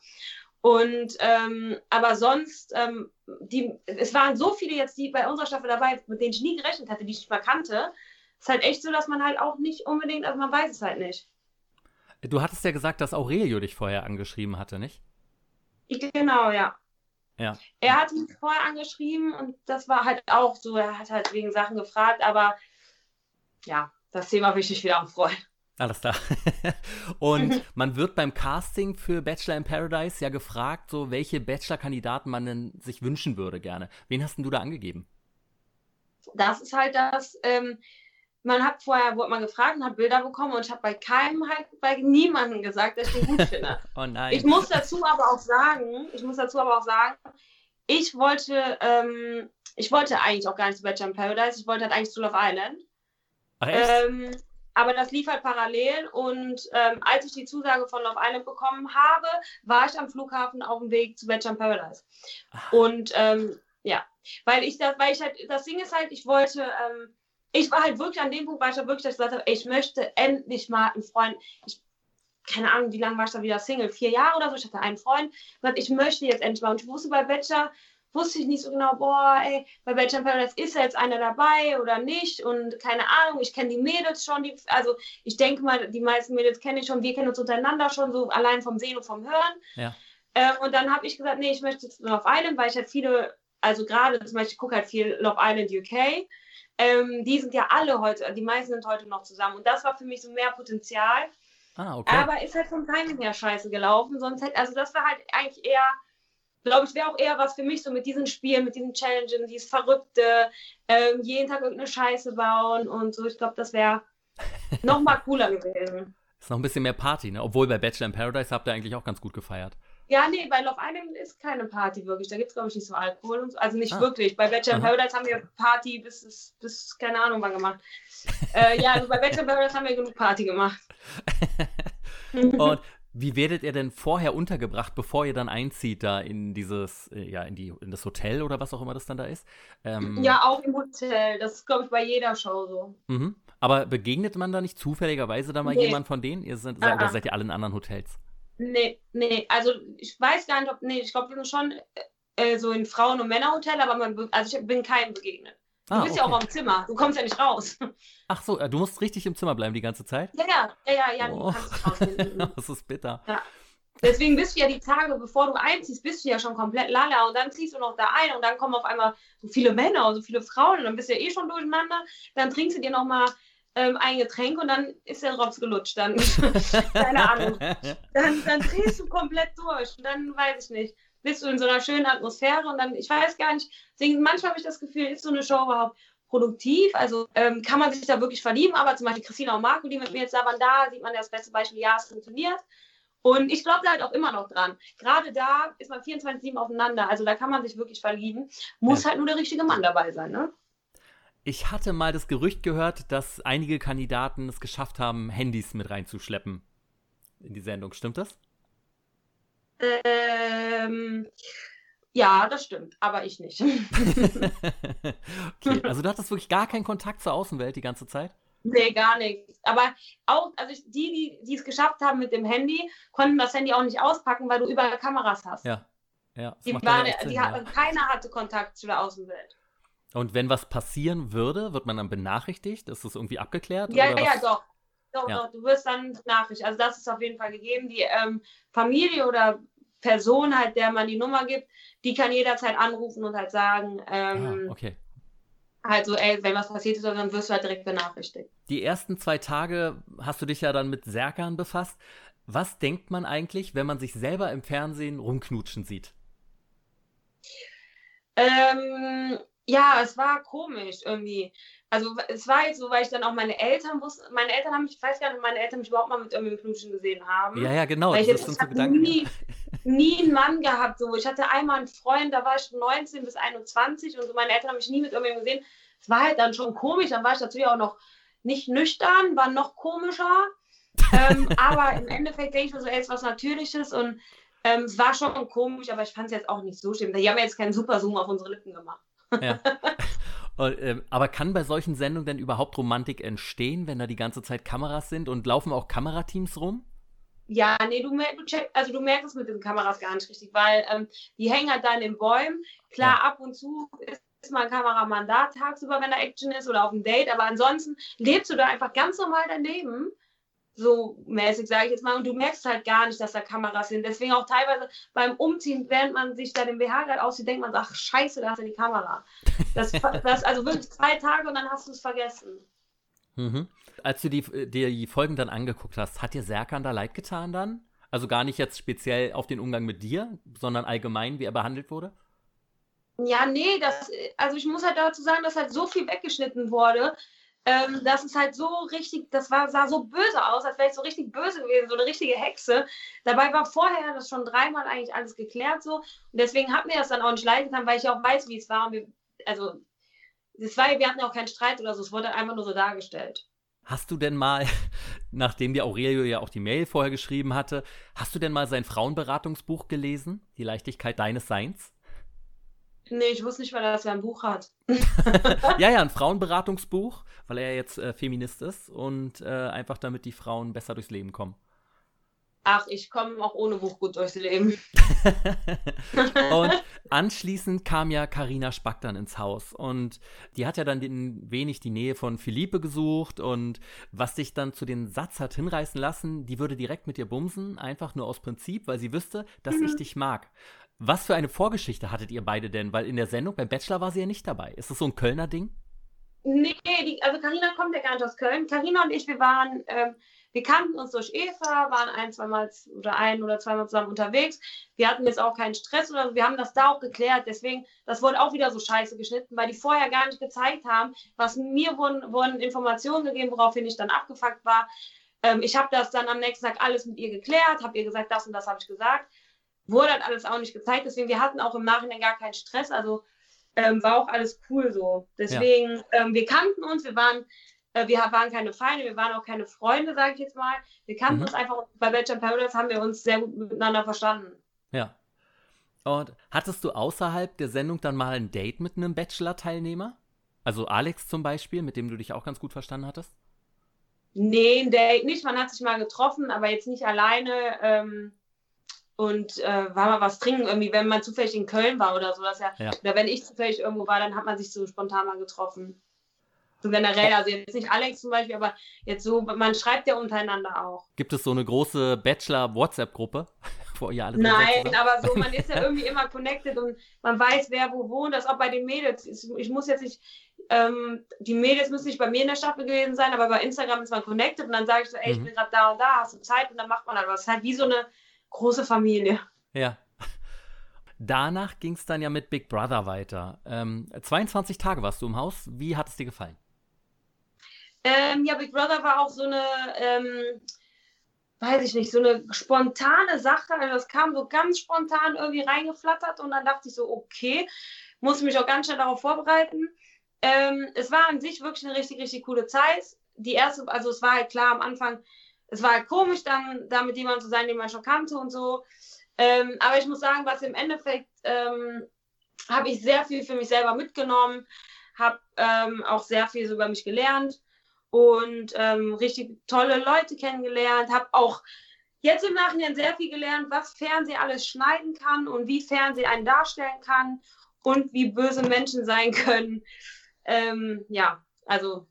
Und ähm, aber sonst, ähm, die, es waren so viele jetzt, die bei unserer Staffel dabei, mit denen ich nie gerechnet hatte, die ich nicht mal kannte. Es ist halt echt so, dass man halt auch nicht unbedingt, also man weiß es halt nicht. Du hattest ja gesagt, dass Aurelio dich vorher angeschrieben hatte, nicht? Genau, ja. Ja. Er hat mich vorher angeschrieben und das war halt auch so, er hat halt wegen Sachen gefragt, aber ja, das Thema will ich nicht wieder aufrollen. Alles klar. und man wird beim Casting für Bachelor in Paradise ja gefragt, so welche Bachelor-Kandidaten man denn sich wünschen würde gerne. Wen hast denn du da angegeben? Das ist halt das, ähm, man hat vorher, wurde man gefragt und hat Bilder bekommen und ich habe bei keinem halt, bei niemandem gesagt, dass ich den gut finde. oh nein. Ich muss dazu aber auch sagen, ich muss dazu aber auch sagen, ich wollte, ähm, ich wollte eigentlich auch gar nicht zu Bachelor in Paradise, ich wollte halt eigentlich zu Love Island. Ach? Ähm, aber das lief halt parallel und ähm, als ich die Zusage von Love Island bekommen habe, war ich am Flughafen auf dem Weg zu Bachelor in Paradise. Ach. Und ähm, ja, weil ich das, weil ich halt, das Ding ist halt, ich wollte, ähm, ich war halt wirklich an dem Punkt, weil ich halt wirklich gesagt habe, ich möchte endlich mal einen Freund, ich, keine Ahnung, wie lange war ich da wieder Single? Vier Jahre oder so. Ich hatte einen Freund, gesagt, ich möchte jetzt endlich mal. Und ich wusste bei Bachelor, wusste ich nicht so genau, boah, ey, bei Bachelor Paradise ist jetzt einer dabei oder nicht und keine Ahnung, ich kenne die Mädels schon, die, also ich denke mal, die meisten Mädels kenne ich schon, wir kennen uns untereinander schon, so allein vom Sehen und vom Hören. Ja. Ähm, und dann habe ich gesagt, nee, ich möchte jetzt Love Island, weil ich halt viele, also gerade zum Beispiel, ich gucke halt viel Love Island UK, ähm, die sind ja alle heute, die meisten sind heute noch zusammen und das war für mich so mehr Potenzial. Ah, okay. Aber ist halt vom Timing her scheiße gelaufen, sonst hätte, also das war halt eigentlich eher glaube ich, wäre auch eher was für mich, so mit diesen Spielen, mit diesen Challenges, dieses Verrückte, ähm, jeden Tag irgendeine Scheiße bauen und so. Ich glaube, das wäre noch mal cooler gewesen. Ist noch ein bisschen mehr Party, ne? Obwohl bei Bachelor in Paradise habt ihr eigentlich auch ganz gut gefeiert. Ja, nee, bei Love Island ist keine Party wirklich. Da gibt es, glaube ich, nicht so Alkohol und so. Also nicht ah. wirklich. Bei Bachelor in Paradise haben wir Party bis, bis keine Ahnung wann gemacht. äh, ja, also bei Bachelor in Paradise haben wir genug Party gemacht. und Wie werdet ihr denn vorher untergebracht, bevor ihr dann einzieht da in dieses, äh, ja, in die, in das Hotel oder was auch immer das dann da ist? Ähm, ja, auch im Hotel. Das ist, glaube ich, bei jeder Show so. Mhm. Aber begegnet man da nicht zufälligerweise da mal nee. jemand von denen? Ihr seid, -uh. Oder seid ihr alle in anderen Hotels? Nee, nee, also ich weiß gar nicht, ob, nee, ich glaube, wir sind schon äh, so in Frauen- und Männerhotel, aber man, also ich bin keinem begegnet. Du ah, bist okay. ja auch im Zimmer, du kommst ja nicht raus. Ach so, du musst richtig im Zimmer bleiben die ganze Zeit? Ja, ja, ja, ja, oh. du kannst raus. das ist bitter. Ja. Deswegen bist du ja die Tage, bevor du einziehst, bist du ja schon komplett lala und dann ziehst du noch da ein und dann kommen auf einmal so viele Männer und so viele Frauen und dann bist du ja eh schon durcheinander. Dann trinkst du dir nochmal ähm, ein Getränk und dann ist der Drops gelutscht. Dann, keine Ahnung. Dann, dann drehst du komplett durch und dann weiß ich nicht bist du in so einer schönen Atmosphäre und dann, ich weiß gar nicht, deswegen, manchmal habe ich das Gefühl, ist so eine Show überhaupt produktiv? Also ähm, kann man sich da wirklich verlieben? Aber zum Beispiel Christina und Marco, die mit mir jetzt da waren, da sieht man das beste Beispiel, ja, es funktioniert. Und ich glaube da halt auch immer noch dran. Gerade da ist man 24-7 aufeinander. Also da kann man sich wirklich verlieben. Muss ja. halt nur der richtige Mann dabei sein, ne? Ich hatte mal das Gerücht gehört, dass einige Kandidaten es geschafft haben, Handys mit reinzuschleppen in die Sendung. Stimmt das? Ähm, ja, das stimmt, aber ich nicht. okay, also du hattest wirklich gar keinen Kontakt zur Außenwelt die ganze Zeit? Nee, gar nichts. Aber auch, also ich, die, die es geschafft haben mit dem Handy, konnten das Handy auch nicht auspacken, weil du überall Kameras hast. Ja. ja die waren, Sinn, die ja. Keiner hatte Kontakt zu der Außenwelt. Und wenn was passieren würde, wird man dann benachrichtigt? Ist das irgendwie abgeklärt? Ja, ja, doch. Doch, ja. doch, du wirst dann Nachricht. Also das ist auf jeden Fall gegeben. Die ähm, Familie oder Person halt, der man die Nummer gibt, die kann jederzeit anrufen und halt sagen, ähm, ah, okay. Halt so, ey, wenn was passiert ist, dann wirst du halt direkt benachrichtigt. Die ersten zwei Tage hast du dich ja dann mit Serkan befasst. Was denkt man eigentlich, wenn man sich selber im Fernsehen rumknutschen sieht? Ähm, ja, es war komisch irgendwie also es war jetzt so, weil ich dann auch meine Eltern wusste, meine Eltern haben mich, ich weiß gar nicht, meine Eltern mich überhaupt mal mit irgendwie Knutschen gesehen haben. Ja, ja, genau. Weil ich, jetzt, ich habe nie, nie einen Mann gehabt. So. Ich hatte einmal einen Freund, da war ich 19 bis 21 und so meine Eltern haben mich nie mit irgendjemandem gesehen. Es war halt dann schon komisch, dann war ich natürlich auch noch nicht nüchtern, war noch komischer. ähm, aber im Endeffekt denke ich mir so, ey, ist was Natürliches und ähm, es war schon komisch, aber ich fand es jetzt auch nicht so schlimm. Die haben jetzt keinen Super-Zoom auf unsere Lippen gemacht. Ja. Ähm, aber kann bei solchen Sendungen denn überhaupt Romantik entstehen, wenn da die ganze Zeit Kameras sind und laufen auch Kamerateams rum? Ja, nee, du, du, check, also du merkst es mit den Kameras gar nicht richtig, weil ähm, die hängen halt dann in Bäumen. Klar, ja. ab und zu ist, ist mal ein Kameramann da tagsüber, wenn da Action ist oder auf dem Date, aber ansonsten lebst du da einfach ganz normal dein Leben so mäßig, sage ich jetzt mal. Und du merkst halt gar nicht, dass da Kameras sind. Deswegen auch teilweise beim Umziehen, während man sich da den BH gerade aussieht, denkt man, ach scheiße, da hast du die Kamera. Das, das also wirklich zwei Tage und dann hast du es vergessen. Mhm. Als du die, dir die Folgen dann angeguckt hast, hat dir Serkan da leid getan dann? Also gar nicht jetzt speziell auf den Umgang mit dir, sondern allgemein, wie er behandelt wurde? Ja, nee, das, also ich muss halt dazu sagen, dass halt so viel weggeschnitten wurde, ähm, das ist halt so richtig, das war, sah so böse aus, als wäre ich so richtig böse gewesen, so eine richtige Hexe. Dabei war vorher das schon dreimal eigentlich alles geklärt so. Und deswegen hat mir das dann auch nicht leid getan, weil ich auch weiß, wie es war. Wir, also, es war, wir hatten auch keinen Streit oder so, es wurde einfach nur so dargestellt. Hast du denn mal, nachdem dir Aurelio ja auch die Mail vorher geschrieben hatte, hast du denn mal sein Frauenberatungsbuch gelesen? Die Leichtigkeit deines Seins? Nee, ich wusste nicht mal, dass er ein Buch hat. ja, ja, ein Frauenberatungsbuch, weil er jetzt äh, Feminist ist und äh, einfach damit die Frauen besser durchs Leben kommen. Ach, ich komme auch ohne Buch gut durchs Leben. und anschließend kam ja Karina Spack dann ins Haus und die hat ja dann den, wenig die Nähe von Philippe gesucht und was sich dann zu den Satz hat hinreißen lassen, die würde direkt mit dir bumsen, einfach nur aus Prinzip, weil sie wüsste, dass mhm. ich dich mag. Was für eine Vorgeschichte hattet ihr beide denn? Weil in der Sendung beim Bachelor war sie ja nicht dabei. Ist das so ein Kölner Ding? Nee, die, also Karina kommt ja gar nicht aus Köln. Karina und ich, wir waren, ähm, wir kannten uns durch Eva, waren ein, zweimal oder ein oder zweimal zusammen unterwegs. Wir hatten jetzt auch keinen Stress oder so. Wir haben das da auch geklärt. Deswegen, das wurde auch wieder so scheiße geschnitten, weil die vorher gar nicht gezeigt haben, was mir wurden, wurden Informationen gegeben, woraufhin ich dann abgefuckt war. Ähm, ich habe das dann am nächsten Tag alles mit ihr geklärt, habe ihr gesagt, das und das habe ich gesagt wurde halt alles auch nicht gezeigt. Deswegen, wir hatten auch im Nachhinein gar keinen Stress. Also ähm, war auch alles cool so. Deswegen, ja. ähm, wir kannten uns, wir waren Äh, wir waren keine Feinde, wir waren auch keine Freunde, sage ich jetzt mal. Wir kannten mhm. uns einfach. Bei Bachelor in Paradise haben wir uns sehr gut miteinander verstanden. Ja. Und hattest du außerhalb der Sendung dann mal ein Date mit einem Bachelor-Teilnehmer? Also Alex zum Beispiel, mit dem du dich auch ganz gut verstanden hattest? Nee, ein Date nicht. Man hat sich mal getroffen, aber jetzt nicht alleine. Ähm, und äh, war mal was trinken, irgendwie, wenn man zufällig in Köln war oder so. ja, ja. Oder wenn ich zufällig irgendwo war, dann hat man sich so spontan mal getroffen. So generell, also jetzt nicht Alex zum Beispiel, aber jetzt so, man schreibt ja untereinander auch. Gibt es so eine große Bachelor-WhatsApp-Gruppe, wo ihr alle Nein, aber so, man ist ja irgendwie immer connected und man weiß, wer wo wohnt, das auch bei den Mädels. Ich muss jetzt nicht, ähm, die Mädels müssen nicht bei mir in der Staffel gewesen sein, aber bei Instagram ist man connected und dann sage ich so, ey, ich mhm. bin gerade da und da, hast du Zeit? Und dann macht man halt was. halt wie so eine große Familie. Ja. Danach ging es dann ja mit Big Brother weiter. Ähm, 22 Tage warst du im Haus. Wie hat es dir gefallen? Ähm, ja, Big Brother war auch so eine, ähm, weiß ich nicht, so eine spontane Sache. Also das kam so ganz spontan irgendwie reingeflattert und dann dachte ich so, okay, muss mich auch ganz schnell darauf vorbereiten. Ähm, es war an sich wirklich eine richtig, richtig coole Zeit. Die erste, also es war halt klar am Anfang, es war komisch, dann da mit jemandem zu sein, den man schon kannte und so. Ähm, aber ich muss sagen, was im Endeffekt ähm, habe ich sehr viel für mich selber mitgenommen, habe ähm, auch sehr viel so über mich gelernt und ähm, richtig tolle Leute kennengelernt, habe auch jetzt im Nachhinein sehr viel gelernt, was Fernsehen alles schneiden kann und wie Fernsehen einen darstellen kann und wie böse Menschen sein können. Ähm, ja, also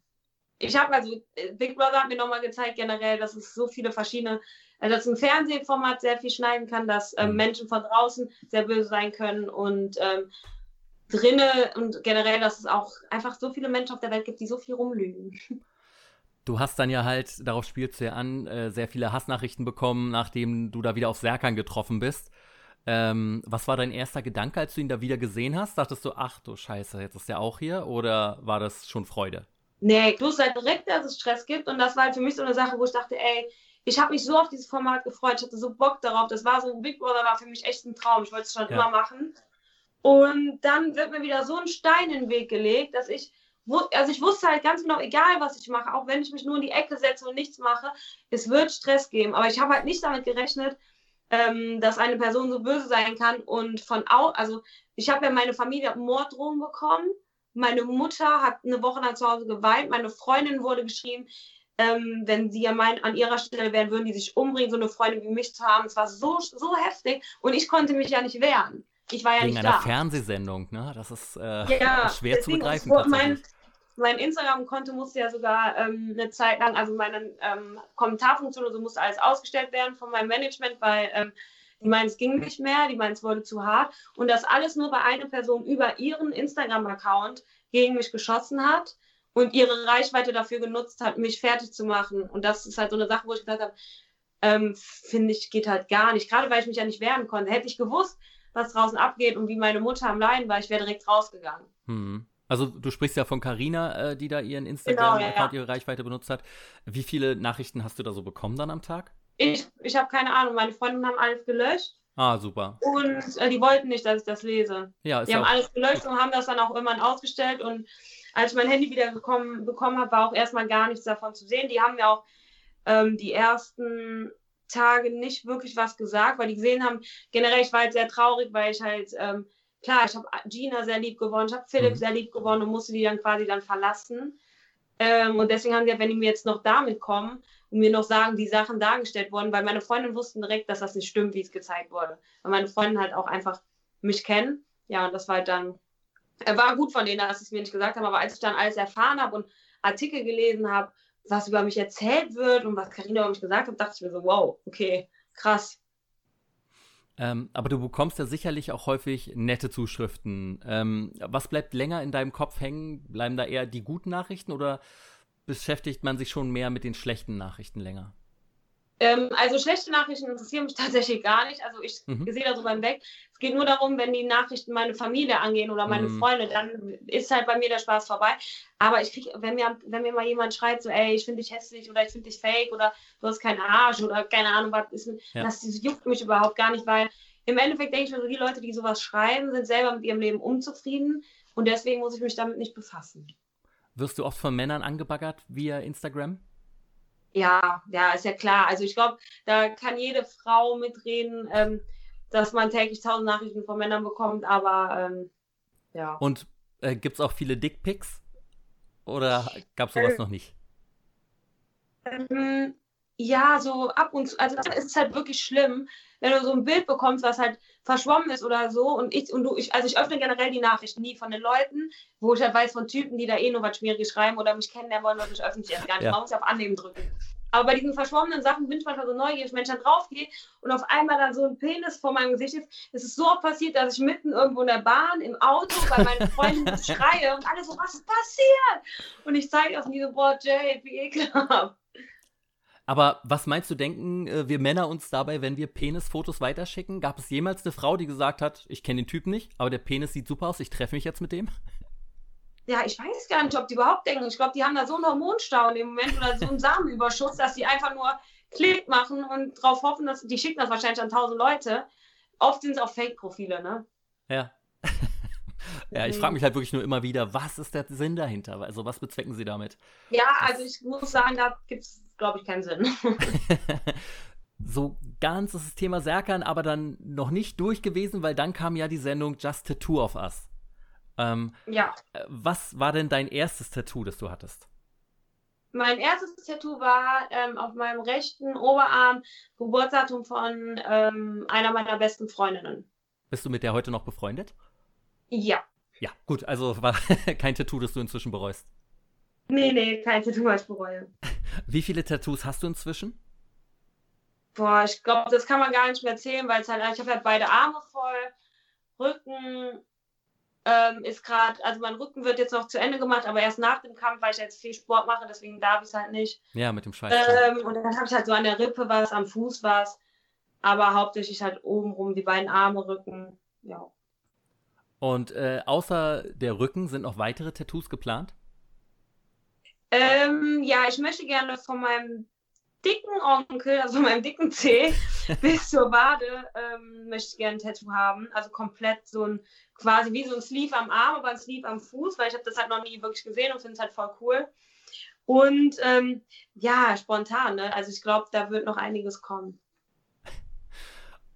ich habe also, äh, Big Brother hat mir nochmal gezeigt generell, dass es so viele verschiedene, also dass ein Fernsehformat sehr viel schneiden kann, dass ähm, mhm. Menschen von draußen sehr böse sein können und ähm, drinne und generell, dass es auch einfach so viele Menschen auf der Welt gibt, die so viel rumlügen. Du hast dann ja halt, darauf spielst du ja an, äh, sehr viele Hassnachrichten bekommen, nachdem du da wieder auf Serkan getroffen bist. Ähm, was war dein erster Gedanke, als du ihn da wieder gesehen hast? Dachtest du, ach du Scheiße, jetzt ist er auch hier? Oder war das schon Freude? Nee, ich wusste halt direkt, dass es Stress gibt. Und das war halt für mich so eine Sache, wo ich dachte, ey, ich habe mich so auf dieses Format gefreut. Ich hatte so Bock darauf. Das war so ein Big Brother, war für mich echt ein Traum. Ich wollte es schon ja. immer machen. Und dann wird mir wieder so ein Stein in den Weg gelegt, dass ich, also ich wusste halt ganz genau, egal was ich mache, auch wenn ich mich nur in die Ecke setze und nichts mache, es wird Stress geben. Aber ich habe halt nicht damit gerechnet, ähm, dass eine Person so böse sein kann und von auch, also ich habe ja meine Familie Morddrohungen bekommen meine Mutter hat eine Woche lang zu Hause geweint. Meine Freundin wurde geschrieben, ähm, wenn sie ja mein, an ihrer Stelle wären, würden die sich umbringen, so eine Freundin wie mich zu haben. Es war so, so heftig und ich konnte mich ja nicht wehren. Ich war ja Wegen nicht einer da. Fernsehsendung, ne? Das ist äh, ja, schwer zu begreifen. Mein, mein Instagram-Konto musste ja sogar ähm, eine Zeit lang, also meine ähm, Kommentarfunktion und so musste alles ausgestellt werden von meinem Management, weil ähm, die meinen, es ging nicht mehr, die meinen, es wurde zu hart. Und das alles nur bei einer Person über ihren Instagram-Account gegen mich geschossen hat und ihre Reichweite dafür genutzt hat, mich fertig zu machen. Und das ist halt so eine Sache, wo ich gesagt habe, ähm, finde ich, geht halt gar nicht. Gerade weil ich mich ja nicht wehren konnte. Hätte ich gewusst, was draußen abgeht und wie meine Mutter am Leiden war, ich wäre direkt rausgegangen. Hm. Also du sprichst ja von Carina, äh, die da ihren Instagram-Account, genau, ja, ja. ihre Reichweite benutzt hat. Wie viele Nachrichten hast du da so bekommen dann am Tag? Ich, ich habe keine Ahnung. Meine Freundinnen haben alles gelöscht. Ah, super. Und äh, die wollten nicht, dass ich das lese. Ja, ist die haben alles gelöscht und haben das dann auch irgendwann ausgestellt. Und als ich mein Handy wieder gekommen, bekommen habe, war auch erstmal gar nichts davon zu sehen. Die haben mir auch ähm, die ersten Tage nicht wirklich was gesagt, weil die gesehen haben, generell, ich war halt sehr traurig, weil ich halt, ähm, klar, ich habe Gina sehr lieb gewonnen, ich habe Philipp mhm. sehr lieb gewonnen und musste die dann quasi dann verlassen. Ähm, und deswegen haben sie, wenn die mir jetzt noch damit kommen, und mir noch sagen, wie Sachen dargestellt wurden, weil meine Freundin wussten direkt, dass das nicht stimmt, wie es gezeigt wurde. Weil meine Freundin halt auch einfach mich kennen. Ja, und das war halt dann, war gut von denen, dass sie es mir nicht gesagt haben, aber als ich dann alles erfahren habe und Artikel gelesen habe, was über mich erzählt wird und was Karina über mich gesagt hat, dachte ich mir so, wow, okay, krass. Ähm, aber du bekommst ja sicherlich auch häufig nette Zuschriften. Ähm, was bleibt länger in deinem Kopf hängen? Bleiben da eher die guten Nachrichten oder beschäftigt man sich schon mehr mit den schlechten Nachrichten länger? Ähm, also schlechte Nachrichten interessieren mich tatsächlich gar nicht. Also ich mhm. sehe da so beim Weg. Es geht nur darum, wenn die Nachrichten meine Familie angehen oder meine mhm. Freunde, dann ist halt bei mir der Spaß vorbei. Aber ich kriege, wenn mir, wenn mir mal jemand schreit, so, ey, ich finde dich hässlich oder ich finde dich fake oder du hast keinen Arsch oder keine Ahnung, was ist, ja. das, das juckt mich überhaupt gar nicht, weil im Endeffekt denke ich mir so, die Leute, die sowas schreiben, sind selber mit ihrem Leben unzufrieden und deswegen muss ich mich damit nicht befassen. Wirst du oft von Männern angebaggert via Instagram? Ja, ja, ist ja klar. Also ich glaube, da kann jede Frau mitreden, ähm, dass man täglich tausend Nachrichten von Männern bekommt, aber ähm, ja. Und äh, gibt es auch viele Dickpics? Oder gab es sowas äh, noch nicht? Ähm, ja, so ab und zu. Also das ist halt wirklich schlimm, wenn du so ein Bild bekommst, was halt verschwommen ist oder so. Und ich und du, ich, also ich öffne generell die Nachrichten nie von den Leuten, wo ich halt weiß von Typen, die da eh nur was Schmieriges schreiben oder mich kennenlernen wollen, oder ich öffne sie erst gar nicht. Ja. Man muss ja auf Annehmen drücken. Aber bei diesen verschwommenen Sachen bin ich manchmal so neugierig, wenn ich dann draufgehe und auf einmal dann so ein Penis vor meinem Gesicht ist. Es ist so oft passiert, dass ich mitten irgendwo in der Bahn, im Auto, bei meinen Freunden schreie und alle so, was ist passiert? Und ich zeige auf so, boah, Jay, wie ekelhaft. Aber was meinst du, denken äh, wir Männer uns dabei, wenn wir Penisfotos weiterschicken? Gab es jemals eine Frau, die gesagt hat, ich kenne den Typ nicht, aber der Penis sieht super aus, ich treffe mich jetzt mit dem? Ja, ich weiß gar nicht, ob die überhaupt denken. Ich glaube, die haben da so einen Hormonstau in dem Moment oder so einen Samenüberschuss, dass die einfach nur Klick machen und darauf hoffen, dass die schicken das wahrscheinlich an tausend Leute. Oft sind es auch Fake-Profile, ne? Ja. ja, ich frage mich halt wirklich nur immer wieder, was ist der Sinn dahinter? Also, was bezwecken sie damit? Ja, also ich muss sagen, da gibt es, glaube ich, keinen Sinn. so ganz ist das Thema Serkan aber dann noch nicht durch gewesen, weil dann kam ja die Sendung Just Tattoo of Us. Ähm, ja. Äh, was war denn dein erstes Tattoo, das du hattest? Mein erstes Tattoo war ähm, auf meinem rechten Oberarm Geburtsdatum von ähm, einer meiner besten Freundinnen. Bist du mit der heute noch befreundet? Ja. Ja, gut, also war kein Tattoo, das du inzwischen bereust. Nee, nee, kein Tattoo, was ich bereue. Wie viele Tattoos hast du inzwischen? Boah, ich glaube, das kann man gar nicht mehr erzählen, weil es halt, ich habe halt beide Arme voll, Rücken, ähm, ist gerade, also mein Rücken wird jetzt noch zu Ende gemacht, aber erst nach dem Kampf, weil ich jetzt viel Sport mache, deswegen darf ich es halt nicht. Ja, mit dem Scheiß. Ähm, und dann habe ich halt so an der Rippe was, am Fuß was, aber hauptsächlich halt oben rum, die beiden Arme, Rücken, ja. Und äh, außer der Rücken sind noch weitere Tattoos geplant? Ähm, ja, ich möchte gerne von meinem dicken Onkel, also meinem dicken Zeh, bis zur Wade, ähm, möchte ich gerne ein Tattoo haben. Also komplett so ein, quasi wie so ein Sleeve am Arm, aber ein Sleeve am Fuß, weil ich habe das halt noch nie wirklich gesehen und finde es halt voll cool. Und ähm, ja, spontan, ne? Also ich glaube, da wird noch einiges kommen.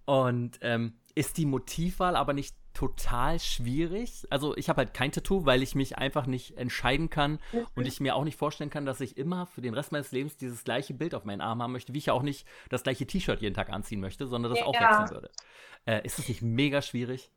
Und ähm, ist die Motivwahl aber nicht total schwierig. Also ich habe halt kein Tattoo, weil ich mich einfach nicht entscheiden kann mhm. und ich mir auch nicht vorstellen kann, dass ich immer für den Rest meines Lebens dieses gleiche Bild auf meinen Arm haben möchte, wie ich ja auch nicht das gleiche T-Shirt jeden Tag anziehen möchte, sondern das ja. auch wechseln würde. Äh, ist das nicht mega schwierig?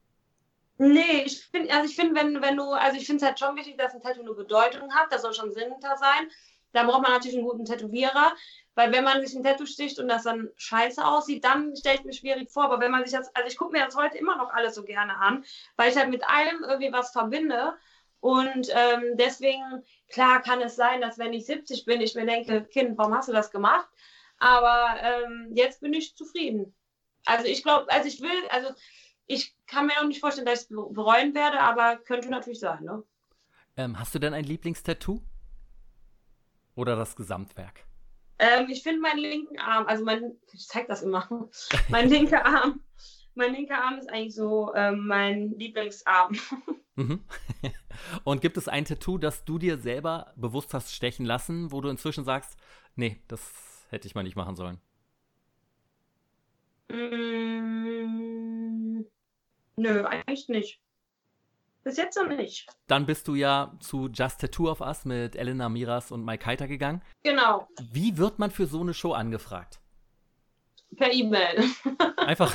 Nee, ich finde, also ich finde, wenn, wenn du, also ich finde es halt schon wichtig, dass ein Tattoo eine Bedeutung hat, da soll schon Sinn hinter sein. Da braucht man natürlich einen guten Tätowierer. Weil wenn man sich ein Tattoo sticht und das dann scheiße aussieht, dann stelle ich mir schwierig vor. Aber wenn man sich das, also ich gucke mir das heute immer noch alles so gerne an, weil ich halt mit allem irgendwie was verbinde. Und ähm, deswegen, klar kann es sein, dass wenn ich 70 bin, ich mir denke, Kind, warum hast du das gemacht? Aber ähm, jetzt bin ich zufrieden. Also ich glaube, also ich will, also ich kann mir auch nicht vorstellen, dass ich es bereuen werde, aber könnte natürlich sein, ne? Ähm, hast du denn ein Lieblingstattoo? Oder das Gesamtwerk? Ähm, ich finde meinen linken Arm, also mein, ich zeig das immer, mein linker Arm, mein linker Arm ist eigentlich so ähm, mein Lieblingsarm. Mhm. Und gibt es ein Tattoo, das du dir selber bewusst hast stechen lassen, wo du inzwischen sagst, nee, das hätte ich mal nicht machen sollen? Mm, nö, eigentlich nicht. Bis jetzt noch nicht. Dann bist du ja zu Just Tattoo of Us mit Elena Miras und Mike Heiter gegangen. Genau. Wie wird man für so eine Show angefragt? Per E-Mail. Einfach.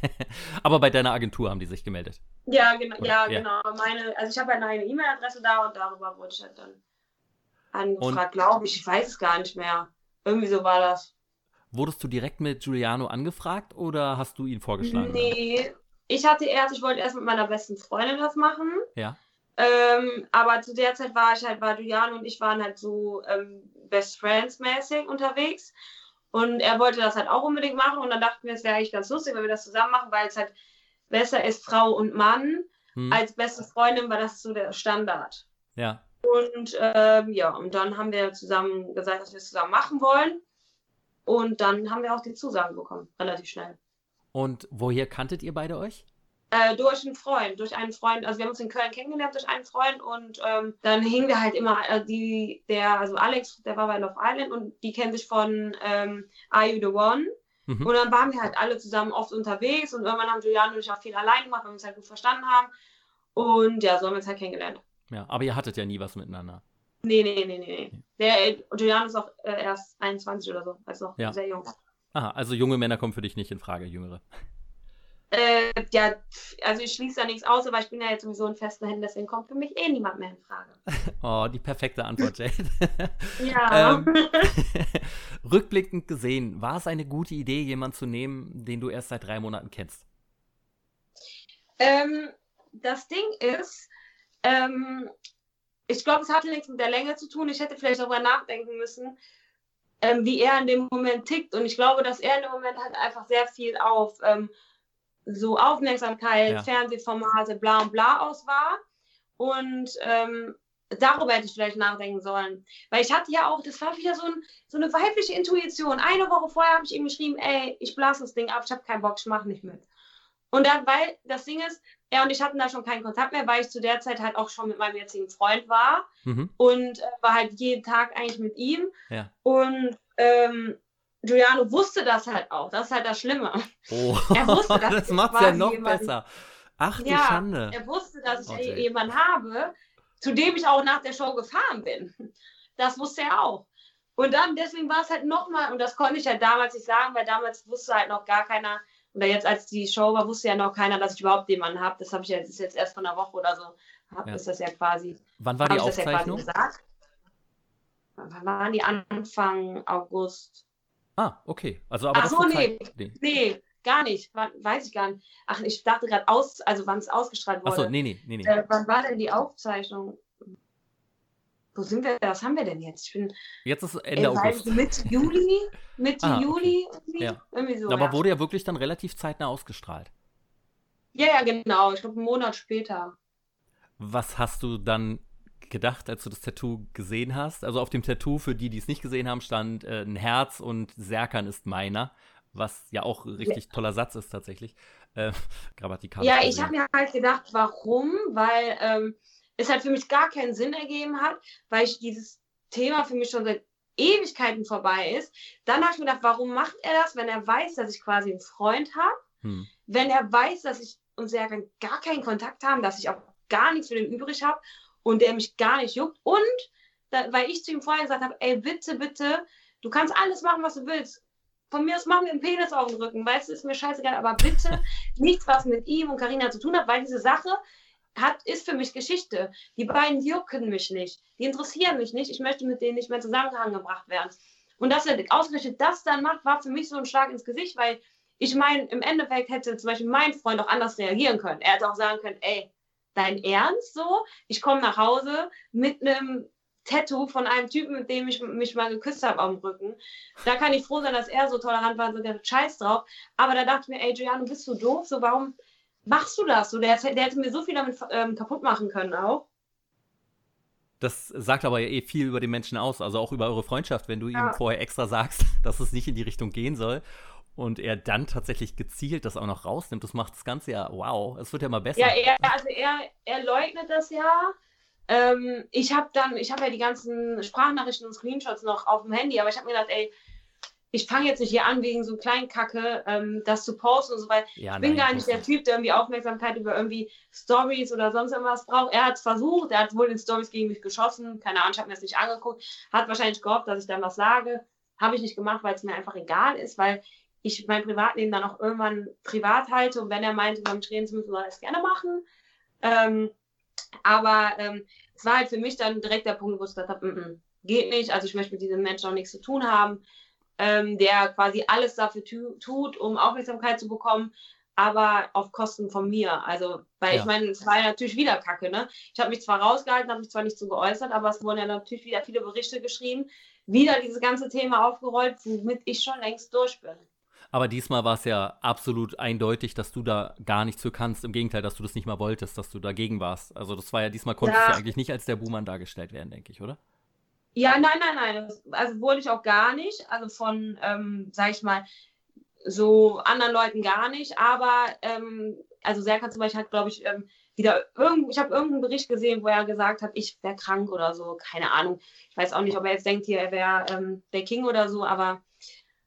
Aber bei deiner Agentur haben die sich gemeldet. Ja, genau. Ja, ja, genau. Meine, also ich habe halt eine E-Mail-Adresse da und darüber wurde ich halt dann angefragt, glaube ich. Ich weiß es gar nicht mehr. Irgendwie so war das. Wurdest du direkt mit Giuliano angefragt oder hast du ihn vorgeschlagen? Nee, ich hatte erst, ich wollte erst mit meiner besten Freundin das machen. Ja. Ähm, aber zu der Zeit war ich halt, war Julian und ich waren halt so ähm, Best Friends mäßig unterwegs. Und er wollte das halt auch unbedingt machen. Und dann dachten wir, es wäre eigentlich ganz lustig, wenn wir das zusammen machen, weil es halt besser ist, Frau und Mann. Hm. Als beste Freundin war das so der Standard. Ja. Und ähm, ja, und dann haben wir zusammen gesagt, dass wir es zusammen machen wollen. Und dann haben wir auch die Zusagen bekommen, relativ schnell. Und woher kanntet ihr beide euch? Äh, durch einen Freund, durch einen Freund, also wir haben uns in Köln kennengelernt durch einen Freund und ähm, dann hingen wir halt immer, äh, die, der, also Alex, der war bei Love Island und die kennen sich von ähm, Are You the One? Mhm. Und dann waren wir halt alle zusammen oft unterwegs und irgendwann haben Julian und ich auch viel allein gemacht, weil wir uns halt gut verstanden haben. Und ja, so haben wir uns halt kennengelernt. Ja, aber ihr hattet ja nie was miteinander. Nee, nee, nee, nee, nee. Der Julian ist auch äh, erst 21 oder so, also ja. sehr jung. Aha, also junge Männer kommen für dich nicht in Frage, jüngere. Äh, ja, also ich schließe da nichts aus, aber ich bin ja jetzt sowieso in festen Händen, deswegen kommt für mich eh niemand mehr in Frage. Oh, die perfekte Antwort, Jade. ja. ähm, rückblickend gesehen, war es eine gute Idee, jemanden zu nehmen, den du erst seit drei Monaten kennst? Ähm, das Ding ist, ähm, ich glaube, es hatte nichts mit der Länge zu tun. Ich hätte vielleicht darüber nachdenken müssen, ähm, wie er in dem Moment tickt. Und ich glaube, dass er in dem Moment halt einfach sehr viel auf ähm, so Aufmerksamkeit, ja. Fernsehformate, bla und bla aus war. Und ähm, darüber hätte ich vielleicht nachdenken sollen. Weil ich hatte ja auch, das war wieder so, ein, so eine weibliche Intuition. Eine Woche vorher habe ich ihm geschrieben, ey, ich blase das Ding ab, ich habe keinen Bock, ich mache nicht mit. Und dann, weil das Ding ist, er und ich hatten da schon keinen Kontakt mehr, weil ich zu der Zeit halt auch schon mit meinem jetzigen Freund war mhm. und äh, war halt jeden Tag eigentlich mit ihm. Ja. Und ähm, Giuliano wusste das halt auch. Das ist halt das Schlimme. Oh, er wusste, dass das macht ja noch jemanden, besser. Ach du ja, Schande. Er wusste, dass ich okay. jemanden habe, zu dem ich auch nach der Show gefahren bin. Das wusste er auch. Und dann, deswegen war es halt nochmal, und das konnte ich ja damals nicht sagen, weil damals wusste halt noch gar keiner, oder jetzt als die Show war, wusste ja noch keiner, dass ich überhaupt jemanden habe. Das habe ich jetzt, ist jetzt erst von einer Woche oder so, hab, ja. ist das ja quasi. Wann war die Aufzeichnung? Ja Wann waren die Anfang August? Ah, okay. Also, aber Ach so, nee. nee. nee. gar nicht. Weiß ich gar nicht. Ach, ich dachte gerade aus, also wann es ausgestrahlt wurde. Ach so, nee, nee, nee. nee. Äh, wann war denn die Aufzeichnung? Wo sind wir? Was haben wir denn jetzt? Ich bin. Jetzt ist Ende August. Mitte Juli? Mitte ah, Juli? Irgendwie? Ja. irgendwie so. Aber ja. wurde ja wirklich dann relativ zeitnah ausgestrahlt. Ja, ja, genau. Ich glaube, einen Monat später. Was hast du dann gedacht, als du das Tattoo gesehen hast? Also auf dem Tattoo, für die, die es nicht gesehen haben, stand äh, ein Herz und Serkan ist meiner, was ja auch ein richtig ja. toller Satz ist tatsächlich. Äh, grammatikalisch. Ja, ich habe mir halt gedacht, warum? Weil ähm, es halt für mich gar keinen Sinn ergeben hat, weil ich dieses Thema für mich schon seit Ewigkeiten vorbei ist. Dann habe ich mir gedacht, warum macht er das, wenn er weiß, dass ich quasi einen Freund habe? Hm. Wenn er weiß, dass ich und Serkan gar keinen Kontakt haben, dass ich auch gar nichts für den übrig habe und der mich gar nicht juckt. Und da, weil ich zu ihm vorher gesagt habe, ey, bitte, bitte, du kannst alles machen, was du willst. Von mir aus machen wir einen Penis auf den Rücken, weißt du, ist mir scheißegal, aber bitte nichts, was mit ihm und Karina zu tun hat, weil diese Sache hat, ist für mich Geschichte. Die beiden jucken mich nicht, die interessieren mich nicht, ich möchte mit denen nicht mehr zusammengebracht werden. Und dass er ausgerechnet das dann macht, war für mich so ein Schlag ins Gesicht, weil ich meine, im Endeffekt hätte zum Beispiel mein Freund auch anders reagieren können. Er hätte auch sagen können, ey, dein Ernst so? Ich komme nach Hause mit einem Tattoo von einem Typen, mit dem ich mich mal geküsst habe am Rücken. Da kann ich froh sein, dass er so tolerant war und so der Scheiß drauf. Aber da dachte ich mir, ey, Giuliano, bist du doof? So, warum machst du das? So, der, der hätte mir so viel damit ähm, kaputt machen können auch. Das sagt aber ja eh viel über den Menschen aus, also auch über eure Freundschaft, wenn du ja. ihm vorher extra sagst, dass es nicht in die Richtung gehen soll und er dann tatsächlich gezielt das auch noch rausnimmt, das macht das Ganze ja, wow, es wird ja immer besser. Ja, er, also er, er leugnet das ja. Ähm, ich habe dann, ich habe ja die ganzen Sprachnachrichten und Screenshots noch auf dem Handy, aber ich habe mir gedacht, ey, ich fange jetzt nicht hier an, wegen so kleinen Kacke ähm, das zu posten und so, weil ja, ich bin gar nicht der Typ, der irgendwie Aufmerksamkeit über irgendwie Stories oder sonst irgendwas braucht. Er hat es versucht, er hat wohl in Stories gegen mich geschossen, keine Ahnung, ich habe mir das nicht angeguckt, hat wahrscheinlich gehofft, dass ich dann was sage. Habe ich nicht gemacht, weil es mir einfach egal ist, weil ich mein Privatleben dann auch irgendwann privat halte und wenn er meint, über mich reden zu müssen, soll er es gerne machen. Ähm, aber ähm, es war halt für mich dann direkt der Punkt, wo ich gesagt habe, mm -mm, geht nicht, also ich möchte mit diesem Menschen auch nichts zu tun haben, ähm, der quasi alles dafür tu tut, um Aufmerksamkeit zu bekommen, aber auf Kosten von mir. Also, weil ja. ich meine, es war ja natürlich wieder Kacke, ne? Ich habe mich zwar rausgehalten, habe mich zwar nicht so geäußert, aber es wurden ja natürlich wieder viele Berichte geschrieben, wieder dieses ganze Thema aufgerollt, womit ich schon längst durch bin. Aber diesmal war es ja absolut eindeutig, dass du da gar nichts für kannst. Im Gegenteil, dass du das nicht mal wolltest, dass du dagegen warst. Also das war ja diesmal konntest ja. du eigentlich nicht als der Buhmann dargestellt werden, denke ich, oder? Ja, nein, nein, nein. Also wurde ich auch gar nicht. Also von, ähm, sag ich mal, so anderen Leuten gar nicht. Aber ähm, also Serkan zum Beispiel hat, glaube ich, ähm, wieder irgend, ich habe irgendeinen Bericht gesehen, wo er gesagt hat, ich wäre krank oder so, keine Ahnung. Ich weiß auch nicht, ob er jetzt denkt, hier, er wäre ähm, der King oder so, aber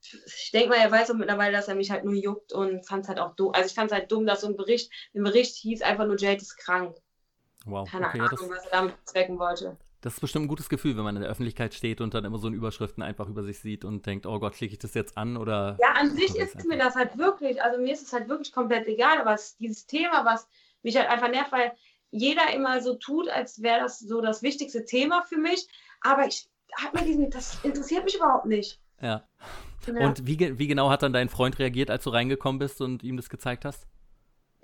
ich denke mal, er weiß auch mittlerweile, dass er mich halt nur juckt und fand es halt auch dumm. Also ich fand es halt dumm, dass so ein Bericht, ein Bericht hieß einfach nur, Jade ist krank. Wow. Keine okay, Ahnung, ja, was er damit zwecken wollte. Das ist bestimmt ein gutes Gefühl, wenn man in der Öffentlichkeit steht und dann immer so in Überschriften einfach über sich sieht und denkt, oh Gott, klicke ich das jetzt an oder. Ja, an sich ist mir das halt wirklich, also mir ist es halt wirklich komplett egal, aber es, dieses Thema, was mich halt einfach nervt, weil jeder immer so tut, als wäre das so das wichtigste Thema für mich, aber ich habe mir diesen, das interessiert mich überhaupt nicht. Ja. ja. Und wie, wie genau hat dann dein Freund reagiert, als du reingekommen bist und ihm das gezeigt hast?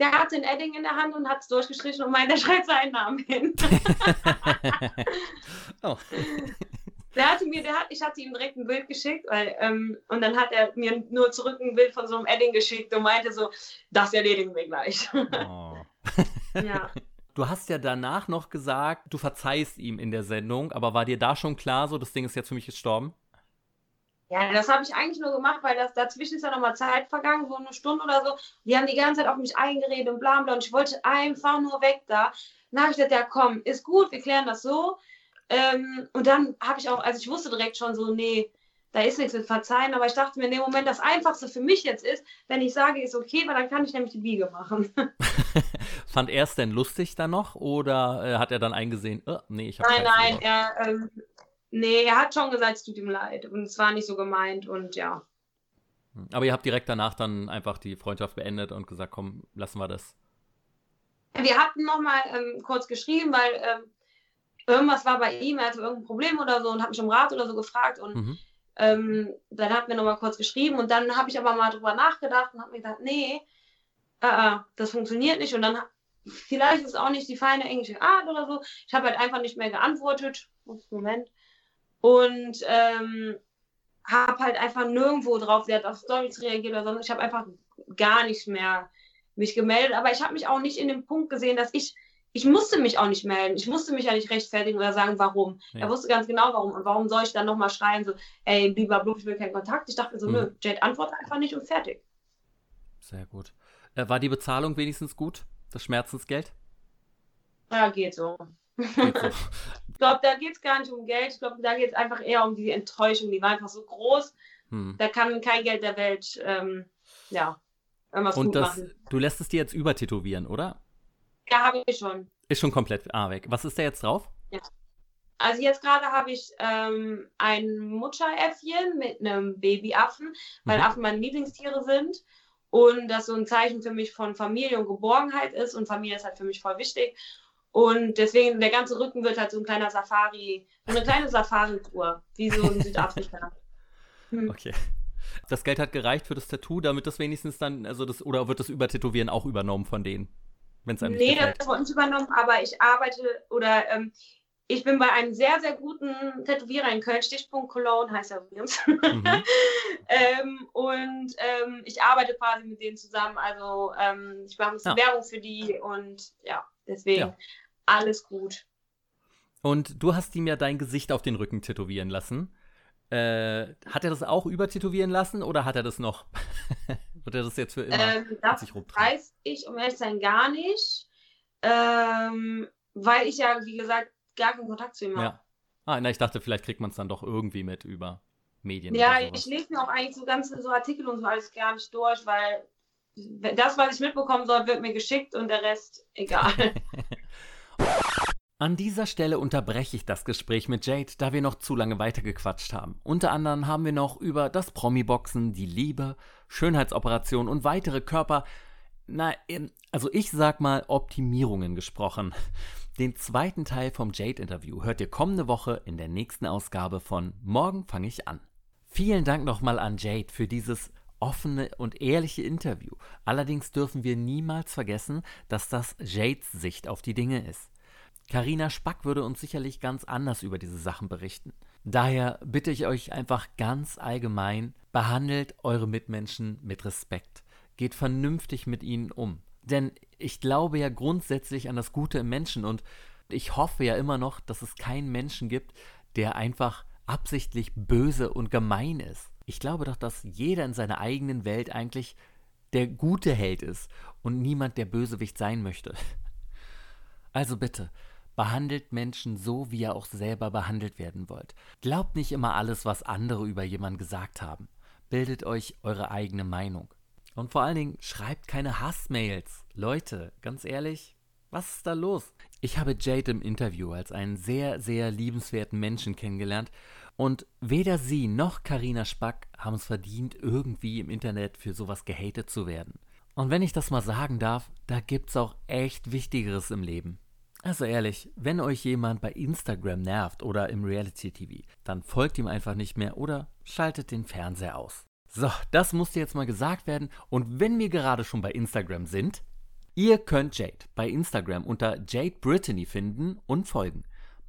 Der hat den Edding in der Hand und hat es durchgestrichen und meint, er schreibt seinen Namen hin. oh. Der hatte mir, der hat, ich hatte ihm direkt ein Bild geschickt, weil, ähm, und dann hat er mir nur zurück ein Bild von so einem Edding geschickt und meinte so, das erledigen wir gleich. Oh. ja. Du hast ja danach noch gesagt, du verzeihst ihm in der Sendung, aber war dir da schon klar, so das Ding ist jetzt für mich gestorben? Ja, das habe ich eigentlich nur gemacht, weil das dazwischen ist ja nochmal Zeit vergangen, so eine Stunde oder so. Die haben die ganze Zeit auf mich eingeredet und bla bla und ich wollte einfach nur weg da. Dann habe ich gesagt, ja komm, ist gut, wir klären das so. Ähm, und dann habe ich auch, also ich wusste direkt schon so, nee, da ist nichts mit Verzeihen, aber ich dachte mir in dem Moment, das Einfachste für mich jetzt ist, wenn ich sage, ist okay, weil dann kann ich nämlich die Biege machen. Fand er es denn lustig dann noch oder äh, hat er dann eingesehen, oh, nee, ich habe Nein, nein, er, ähm, Nee, er hat schon gesagt, es tut ihm leid. Und es war nicht so gemeint und ja. Aber ihr habt direkt danach dann einfach die Freundschaft beendet und gesagt, komm, lassen wir das. Wir hatten nochmal ähm, kurz geschrieben, weil ähm, irgendwas war bei ihm, er hatte irgendein Problem oder so und hat mich um Rat oder so gefragt. Und mhm. ähm, dann hatten wir nochmal kurz geschrieben und dann habe ich aber mal drüber nachgedacht und habe mir gedacht, nee, äh, äh, das funktioniert nicht. Und dann, vielleicht ist es auch nicht die feine englische Art oder so. Ich habe halt einfach nicht mehr geantwortet. Moment und ähm, habe halt einfach nirgendwo drauf, sie hat auf Stories reagiert oder sonst. Ich habe einfach gar nicht mehr mich gemeldet, aber ich habe mich auch nicht in dem Punkt gesehen, dass ich ich musste mich auch nicht melden. Ich musste mich ja nicht rechtfertigen oder sagen, warum. Ja. Er wusste ganz genau, warum. Und warum soll ich dann nochmal schreien, so, ey, lieber Blut, ich will keinen Kontakt. Ich dachte mir so, mhm. nö, Jade antwortet einfach nicht und fertig. Sehr gut. Äh, war die Bezahlung wenigstens gut? Das Schmerzensgeld? Ja, geht so. ich glaube, da geht es gar nicht um Geld. Ich glaube, da geht es einfach eher um die Enttäuschung. Die war einfach so groß. Hm. Da kann kein Geld der Welt, ähm, ja, irgendwas Und das, machen. du lässt es dir jetzt übertätowieren, oder? Ja, habe ich schon. Ist schon komplett ah, weg. Was ist da jetzt drauf? Ja. Also jetzt gerade habe ich ähm, ein Mutscheräffchen mit einem Babyaffen, weil mhm. Affen meine Lieblingstiere sind. Und das so ein Zeichen für mich von Familie und Geborgenheit ist. Und Familie ist halt für mich voll wichtig. Und deswegen, der ganze Rücken wird halt so ein kleiner Safari, so eine kleine Safari-Tour, wie so in Südafrika. Hm. Okay. Das Geld hat gereicht für das Tattoo, damit das wenigstens dann, also das, oder wird das Übertätowieren auch übernommen von denen? Wenn's einem nee, das wird uns übernommen, aber ich arbeite oder ähm, ich bin bei einem sehr, sehr guten Tätowierer in Köln, Stichpunkt Cologne heißt er übrigens. Mhm. ähm, und ähm, ich arbeite quasi mit denen zusammen. Also ähm, ich mache ein bisschen ja. Werbung für die und ja, deswegen ja. alles gut. Und du hast ihm ja dein Gesicht auf den Rücken tätowieren lassen. Äh, hat er das auch übertätowieren lassen oder hat er das noch? Wird er das jetzt für immer ähm, das weiß ich, um ehrlich zu sein, gar nicht. Ähm, weil ich ja, wie gesagt, gar keinen Kontakt zu ihm habe. Ja. Ah, na, ich dachte, vielleicht kriegt man es dann doch irgendwie mit über Medien. Ja, ich lese mir auch eigentlich so ganze so Artikel und so alles gar nicht durch, weil das, was ich mitbekommen soll, wird mir geschickt und der Rest egal. An dieser Stelle unterbreche ich das Gespräch mit Jade, da wir noch zu lange weitergequatscht haben. Unter anderem haben wir noch über das Promi-Boxen, die Liebe, Schönheitsoperation und weitere Körper, na, also ich sag mal Optimierungen gesprochen. Den zweiten Teil vom Jade-Interview hört ihr kommende Woche in der nächsten Ausgabe von Morgen fange ich an. Vielen Dank nochmal an Jade für dieses offene und ehrliche Interview. Allerdings dürfen wir niemals vergessen, dass das Jades Sicht auf die Dinge ist. Karina Spack würde uns sicherlich ganz anders über diese Sachen berichten. Daher bitte ich euch einfach ganz allgemein, behandelt eure Mitmenschen mit Respekt. Geht vernünftig mit ihnen um. Denn ich glaube ja grundsätzlich an das Gute im Menschen und ich hoffe ja immer noch, dass es keinen Menschen gibt, der einfach absichtlich böse und gemein ist. Ich glaube doch, dass jeder in seiner eigenen Welt eigentlich der gute Held ist und niemand der Bösewicht sein möchte. Also bitte, behandelt Menschen so, wie ihr auch selber behandelt werden wollt. Glaubt nicht immer alles, was andere über jemanden gesagt haben. Bildet euch eure eigene Meinung. Und vor allen Dingen schreibt keine Hassmails. Leute, ganz ehrlich, was ist da los? Ich habe Jade im Interview als einen sehr, sehr liebenswerten Menschen kennengelernt und weder sie noch Karina Spack haben es verdient, irgendwie im Internet für sowas gehatet zu werden. Und wenn ich das mal sagen darf, da gibt's auch echt Wichtigeres im Leben. Also ehrlich, wenn euch jemand bei Instagram nervt oder im Reality TV, dann folgt ihm einfach nicht mehr oder schaltet den Fernseher aus. So, das musste jetzt mal gesagt werden. Und wenn wir gerade schon bei Instagram sind, ihr könnt Jade bei Instagram unter Jade Brittany finden und folgen.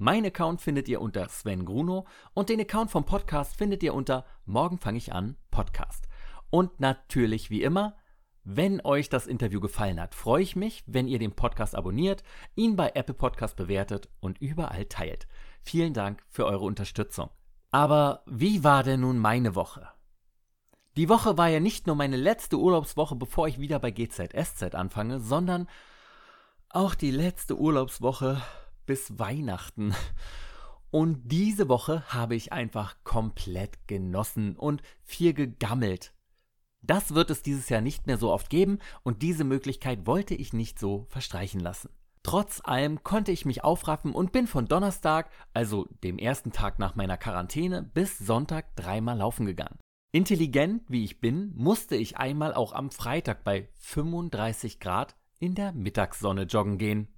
Mein Account findet ihr unter Sven Gruno und den Account vom Podcast findet ihr unter Morgen fange ich an Podcast. Und natürlich wie immer, wenn euch das Interview gefallen hat, freue ich mich, wenn ihr den Podcast abonniert, ihn bei Apple Podcast bewertet und überall teilt. Vielen Dank für eure Unterstützung. Aber wie war denn nun meine Woche? Die Woche war ja nicht nur meine letzte Urlaubswoche, bevor ich wieder bei GZSZ anfange, sondern auch die letzte Urlaubswoche bis Weihnachten. Und diese Woche habe ich einfach komplett genossen und viel gegammelt. Das wird es dieses Jahr nicht mehr so oft geben und diese Möglichkeit wollte ich nicht so verstreichen lassen. Trotz allem konnte ich mich aufraffen und bin von Donnerstag, also dem ersten Tag nach meiner Quarantäne, bis Sonntag dreimal laufen gegangen. Intelligent wie ich bin, musste ich einmal auch am Freitag bei 35 Grad in der Mittagssonne joggen gehen.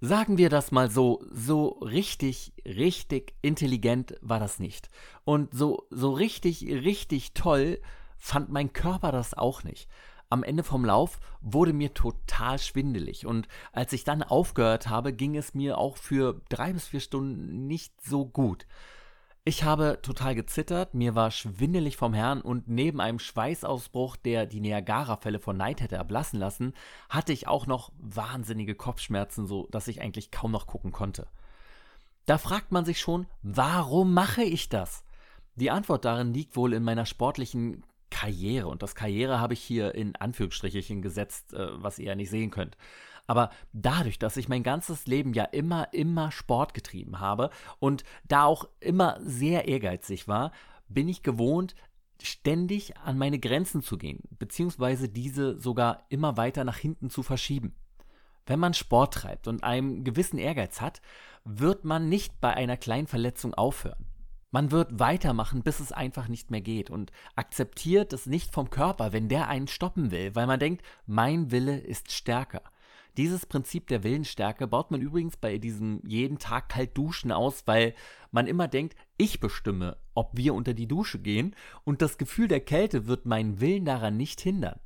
Sagen wir das mal so, so richtig, richtig intelligent war das nicht. Und so, so richtig, richtig toll fand mein Körper das auch nicht. Am Ende vom Lauf wurde mir total schwindelig und als ich dann aufgehört habe, ging es mir auch für drei bis vier Stunden nicht so gut. Ich habe total gezittert, mir war schwindelig vom Herrn und neben einem Schweißausbruch, der die Niagara-Fälle von Neid hätte erblassen lassen, hatte ich auch noch wahnsinnige Kopfschmerzen, so dass ich eigentlich kaum noch gucken konnte. Da fragt man sich schon, warum mache ich das? Die Antwort darin liegt wohl in meiner sportlichen Karriere. Und das Karriere habe ich hier in Anführungsstrichen gesetzt, äh, was ihr ja nicht sehen könnt. Aber dadurch, dass ich mein ganzes Leben ja immer, immer Sport getrieben habe und da auch immer sehr ehrgeizig war, bin ich gewohnt, ständig an meine Grenzen zu gehen, beziehungsweise diese sogar immer weiter nach hinten zu verschieben. Wenn man Sport treibt und einen gewissen Ehrgeiz hat, wird man nicht bei einer kleinen Verletzung aufhören. Man wird weitermachen, bis es einfach nicht mehr geht und akzeptiert es nicht vom Körper, wenn der einen stoppen will, weil man denkt, mein Wille ist stärker. Dieses Prinzip der Willensstärke baut man übrigens bei diesem jeden Tag kalt duschen aus, weil man immer denkt, ich bestimme, ob wir unter die Dusche gehen und das Gefühl der Kälte wird meinen Willen daran nicht hindern.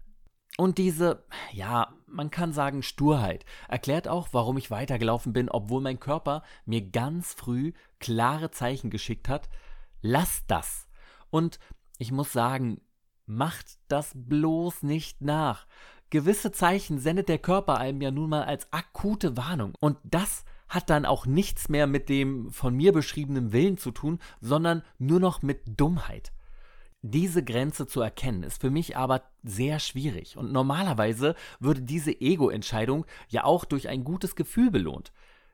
Und diese, ja, man kann sagen Sturheit erklärt auch, warum ich weitergelaufen bin, obwohl mein Körper mir ganz früh klare Zeichen geschickt hat, lass das. Und ich muss sagen, macht das bloß nicht nach. Gewisse Zeichen sendet der Körper einem ja nun mal als akute Warnung. Und das hat dann auch nichts mehr mit dem von mir beschriebenen Willen zu tun, sondern nur noch mit Dummheit. Diese Grenze zu erkennen ist für mich aber sehr schwierig und normalerweise würde diese Ego-Entscheidung ja auch durch ein gutes Gefühl belohnt.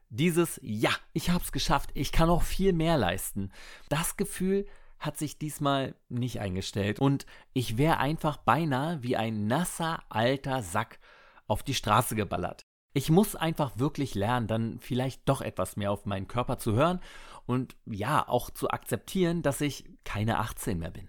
Dieses Ja, ich hab's geschafft, ich kann auch viel mehr leisten. Das Gefühl hat sich diesmal nicht eingestellt und ich wäre einfach beinahe wie ein nasser alter Sack auf die Straße geballert. Ich muss einfach wirklich lernen, dann vielleicht doch etwas mehr auf meinen Körper zu hören und ja, auch zu akzeptieren, dass ich keine 18 mehr bin.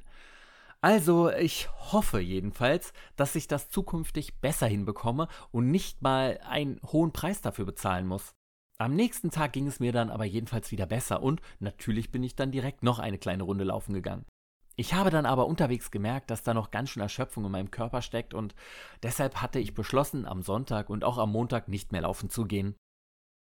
Also, ich hoffe jedenfalls, dass ich das zukünftig besser hinbekomme und nicht mal einen hohen Preis dafür bezahlen muss. Am nächsten Tag ging es mir dann aber jedenfalls wieder besser und natürlich bin ich dann direkt noch eine kleine Runde laufen gegangen. Ich habe dann aber unterwegs gemerkt, dass da noch ganz schön Erschöpfung in meinem Körper steckt und deshalb hatte ich beschlossen, am Sonntag und auch am Montag nicht mehr laufen zu gehen.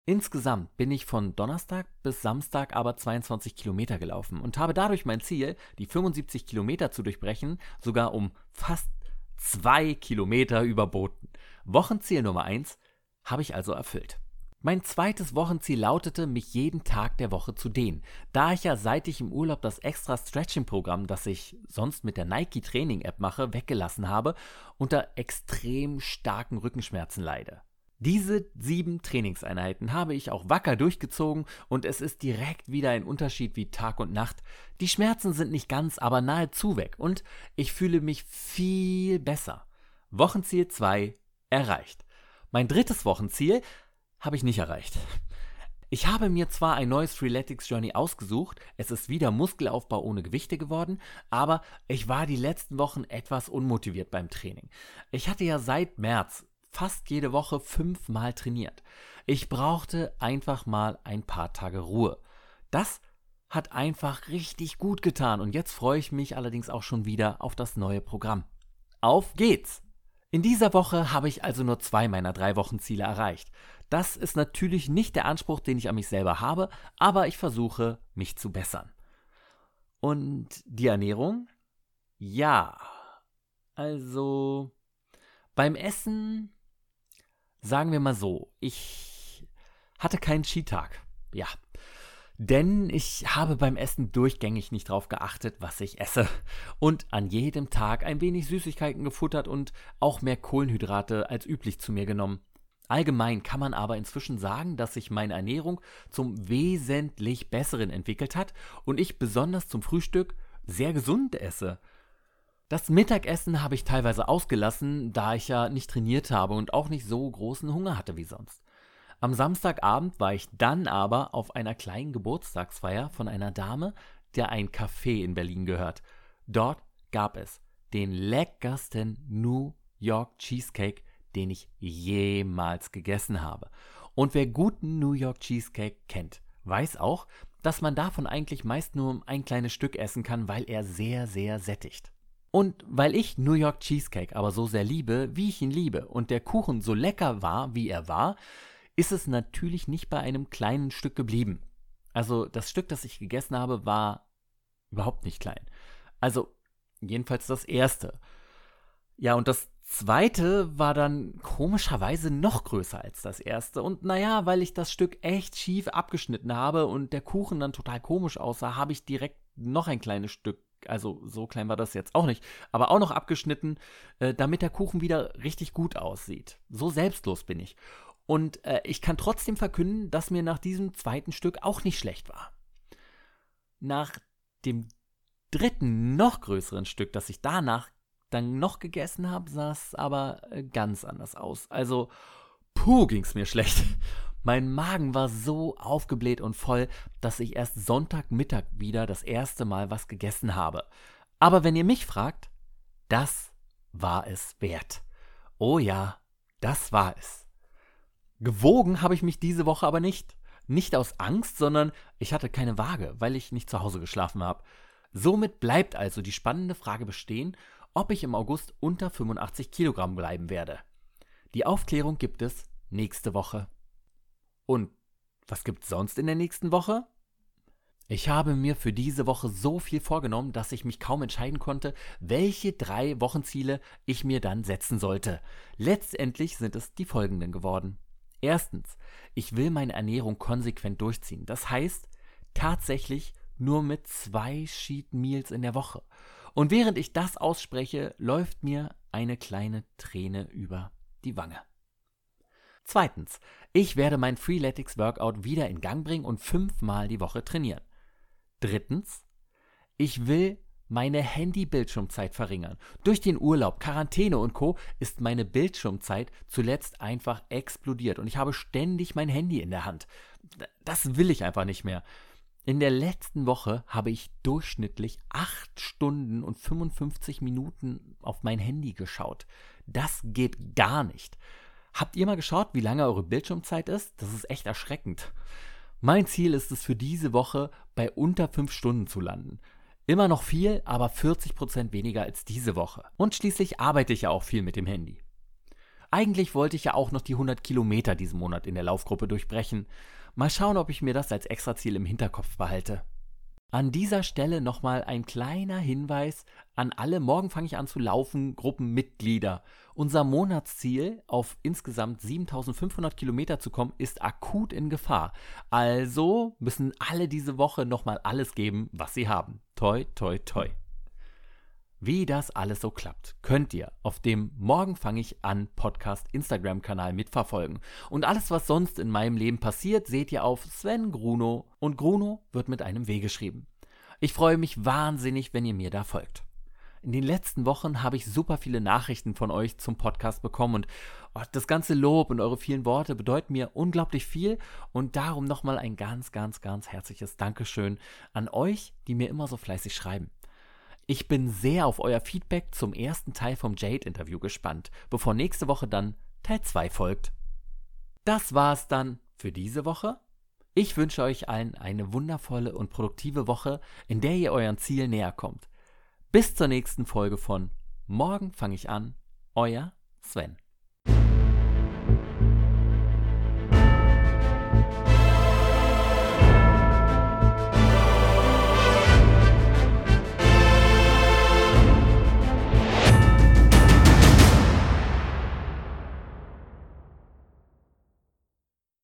Insgesamt bin ich von Donnerstag bis Samstag aber 22 Kilometer gelaufen und habe dadurch mein Ziel, die 75 Kilometer zu durchbrechen, sogar um fast zwei Kilometer überboten. Wochenziel Nummer eins habe ich also erfüllt. Mein zweites Wochenziel lautete, mich jeden Tag der Woche zu dehnen. Da ich ja seit ich im Urlaub das extra Stretching-Programm, das ich sonst mit der Nike Training-App mache, weggelassen habe, unter extrem starken Rückenschmerzen leide. Diese sieben Trainingseinheiten habe ich auch wacker durchgezogen und es ist direkt wieder ein Unterschied wie Tag und Nacht. Die Schmerzen sind nicht ganz, aber nahezu weg und ich fühle mich viel besser. Wochenziel 2 erreicht. Mein drittes Wochenziel habe ich nicht erreicht. Ich habe mir zwar ein neues Freeletics Journey ausgesucht, es ist wieder Muskelaufbau ohne Gewichte geworden, aber ich war die letzten Wochen etwas unmotiviert beim Training. Ich hatte ja seit März fast jede Woche fünfmal trainiert. Ich brauchte einfach mal ein paar Tage Ruhe. Das hat einfach richtig gut getan und jetzt freue ich mich allerdings auch schon wieder auf das neue Programm. Auf geht's! In dieser Woche habe ich also nur zwei meiner drei Wochenziele erreicht. Das ist natürlich nicht der Anspruch, den ich an mich selber habe, aber ich versuche, mich zu bessern. Und die Ernährung? Ja. Also beim Essen sagen wir mal so, ich hatte keinen Skitag. Ja. Denn ich habe beim Essen durchgängig nicht darauf geachtet, was ich esse. Und an jedem Tag ein wenig Süßigkeiten gefuttert und auch mehr Kohlenhydrate als üblich zu mir genommen. Allgemein kann man aber inzwischen sagen, dass sich meine Ernährung zum wesentlich besseren entwickelt hat und ich besonders zum Frühstück sehr gesund esse. Das Mittagessen habe ich teilweise ausgelassen, da ich ja nicht trainiert habe und auch nicht so großen Hunger hatte wie sonst. Am Samstagabend war ich dann aber auf einer kleinen Geburtstagsfeier von einer Dame, der ein Café in Berlin gehört. Dort gab es den leckersten New York Cheesecake den ich jemals gegessen habe. Und wer guten New York Cheesecake kennt, weiß auch, dass man davon eigentlich meist nur ein kleines Stück essen kann, weil er sehr, sehr sättigt. Und weil ich New York Cheesecake aber so sehr liebe, wie ich ihn liebe, und der Kuchen so lecker war, wie er war, ist es natürlich nicht bei einem kleinen Stück geblieben. Also das Stück, das ich gegessen habe, war überhaupt nicht klein. Also jedenfalls das erste. Ja, und das zweite war dann komischerweise noch größer als das erste. Und naja, weil ich das Stück echt schief abgeschnitten habe und der Kuchen dann total komisch aussah, habe ich direkt noch ein kleines Stück, also so klein war das jetzt auch nicht, aber auch noch abgeschnitten, äh, damit der Kuchen wieder richtig gut aussieht. So selbstlos bin ich. Und äh, ich kann trotzdem verkünden, dass mir nach diesem zweiten Stück auch nicht schlecht war. Nach dem dritten, noch größeren Stück, das ich danach dann noch gegessen habe, sah es aber äh, ganz anders aus. Also, puh, ging es mir schlecht. Mein Magen war so aufgebläht und voll, dass ich erst Sonntagmittag wieder das erste Mal was gegessen habe. Aber wenn ihr mich fragt, das war es wert. Oh ja, das war es. Gewogen habe ich mich diese Woche aber nicht. Nicht aus Angst, sondern ich hatte keine Waage, weil ich nicht zu Hause geschlafen habe. Somit bleibt also die spannende Frage bestehen, ob ich im August unter 85 Kilogramm bleiben werde. Die Aufklärung gibt es nächste Woche. Und was gibt's sonst in der nächsten Woche? Ich habe mir für diese Woche so viel vorgenommen, dass ich mich kaum entscheiden konnte, welche drei Wochenziele ich mir dann setzen sollte. Letztendlich sind es die folgenden geworden. Erstens, ich will meine Ernährung konsequent durchziehen. Das heißt, tatsächlich nur mit zwei Sheet Meals in der Woche. Und während ich das ausspreche, läuft mir eine kleine Träne über die Wange. Zweitens, ich werde mein Freeletics Workout wieder in Gang bringen und fünfmal die Woche trainieren. Drittens, ich will meine Handy-Bildschirmzeit verringern. Durch den Urlaub, Quarantäne und Co. ist meine Bildschirmzeit zuletzt einfach explodiert und ich habe ständig mein Handy in der Hand. Das will ich einfach nicht mehr. In der letzten Woche habe ich durchschnittlich 8 Stunden und 55 Minuten auf mein Handy geschaut. Das geht gar nicht. Habt ihr mal geschaut, wie lange eure Bildschirmzeit ist? Das ist echt erschreckend. Mein Ziel ist es für diese Woche bei unter 5 Stunden zu landen. Immer noch viel, aber 40% weniger als diese Woche. Und schließlich arbeite ich ja auch viel mit dem Handy. Eigentlich wollte ich ja auch noch die 100 Kilometer diesen Monat in der Laufgruppe durchbrechen. Mal schauen, ob ich mir das als Extraziel im Hinterkopf behalte. An dieser Stelle nochmal ein kleiner Hinweis an alle Morgen fange ich an zu laufen Gruppenmitglieder. Unser Monatsziel, auf insgesamt 7500 Kilometer zu kommen, ist akut in Gefahr. Also müssen alle diese Woche nochmal alles geben, was sie haben. Toi, toi, toi. Wie das alles so klappt, könnt ihr auf dem Morgen fange ich an Podcast Instagram-Kanal mitverfolgen. Und alles, was sonst in meinem Leben passiert, seht ihr auf Sven Gruno und Gruno wird mit einem W geschrieben. Ich freue mich wahnsinnig, wenn ihr mir da folgt. In den letzten Wochen habe ich super viele Nachrichten von euch zum Podcast bekommen und oh, das ganze Lob und eure vielen Worte bedeuten mir unglaublich viel und darum nochmal ein ganz, ganz, ganz herzliches Dankeschön an euch, die mir immer so fleißig schreiben. Ich bin sehr auf euer Feedback zum ersten Teil vom Jade-Interview gespannt, bevor nächste Woche dann Teil 2 folgt. Das war's dann für diese Woche. Ich wünsche euch allen eine wundervolle und produktive Woche, in der ihr euren Ziel näher kommt. Bis zur nächsten Folge von Morgen fange ich an. Euer Sven.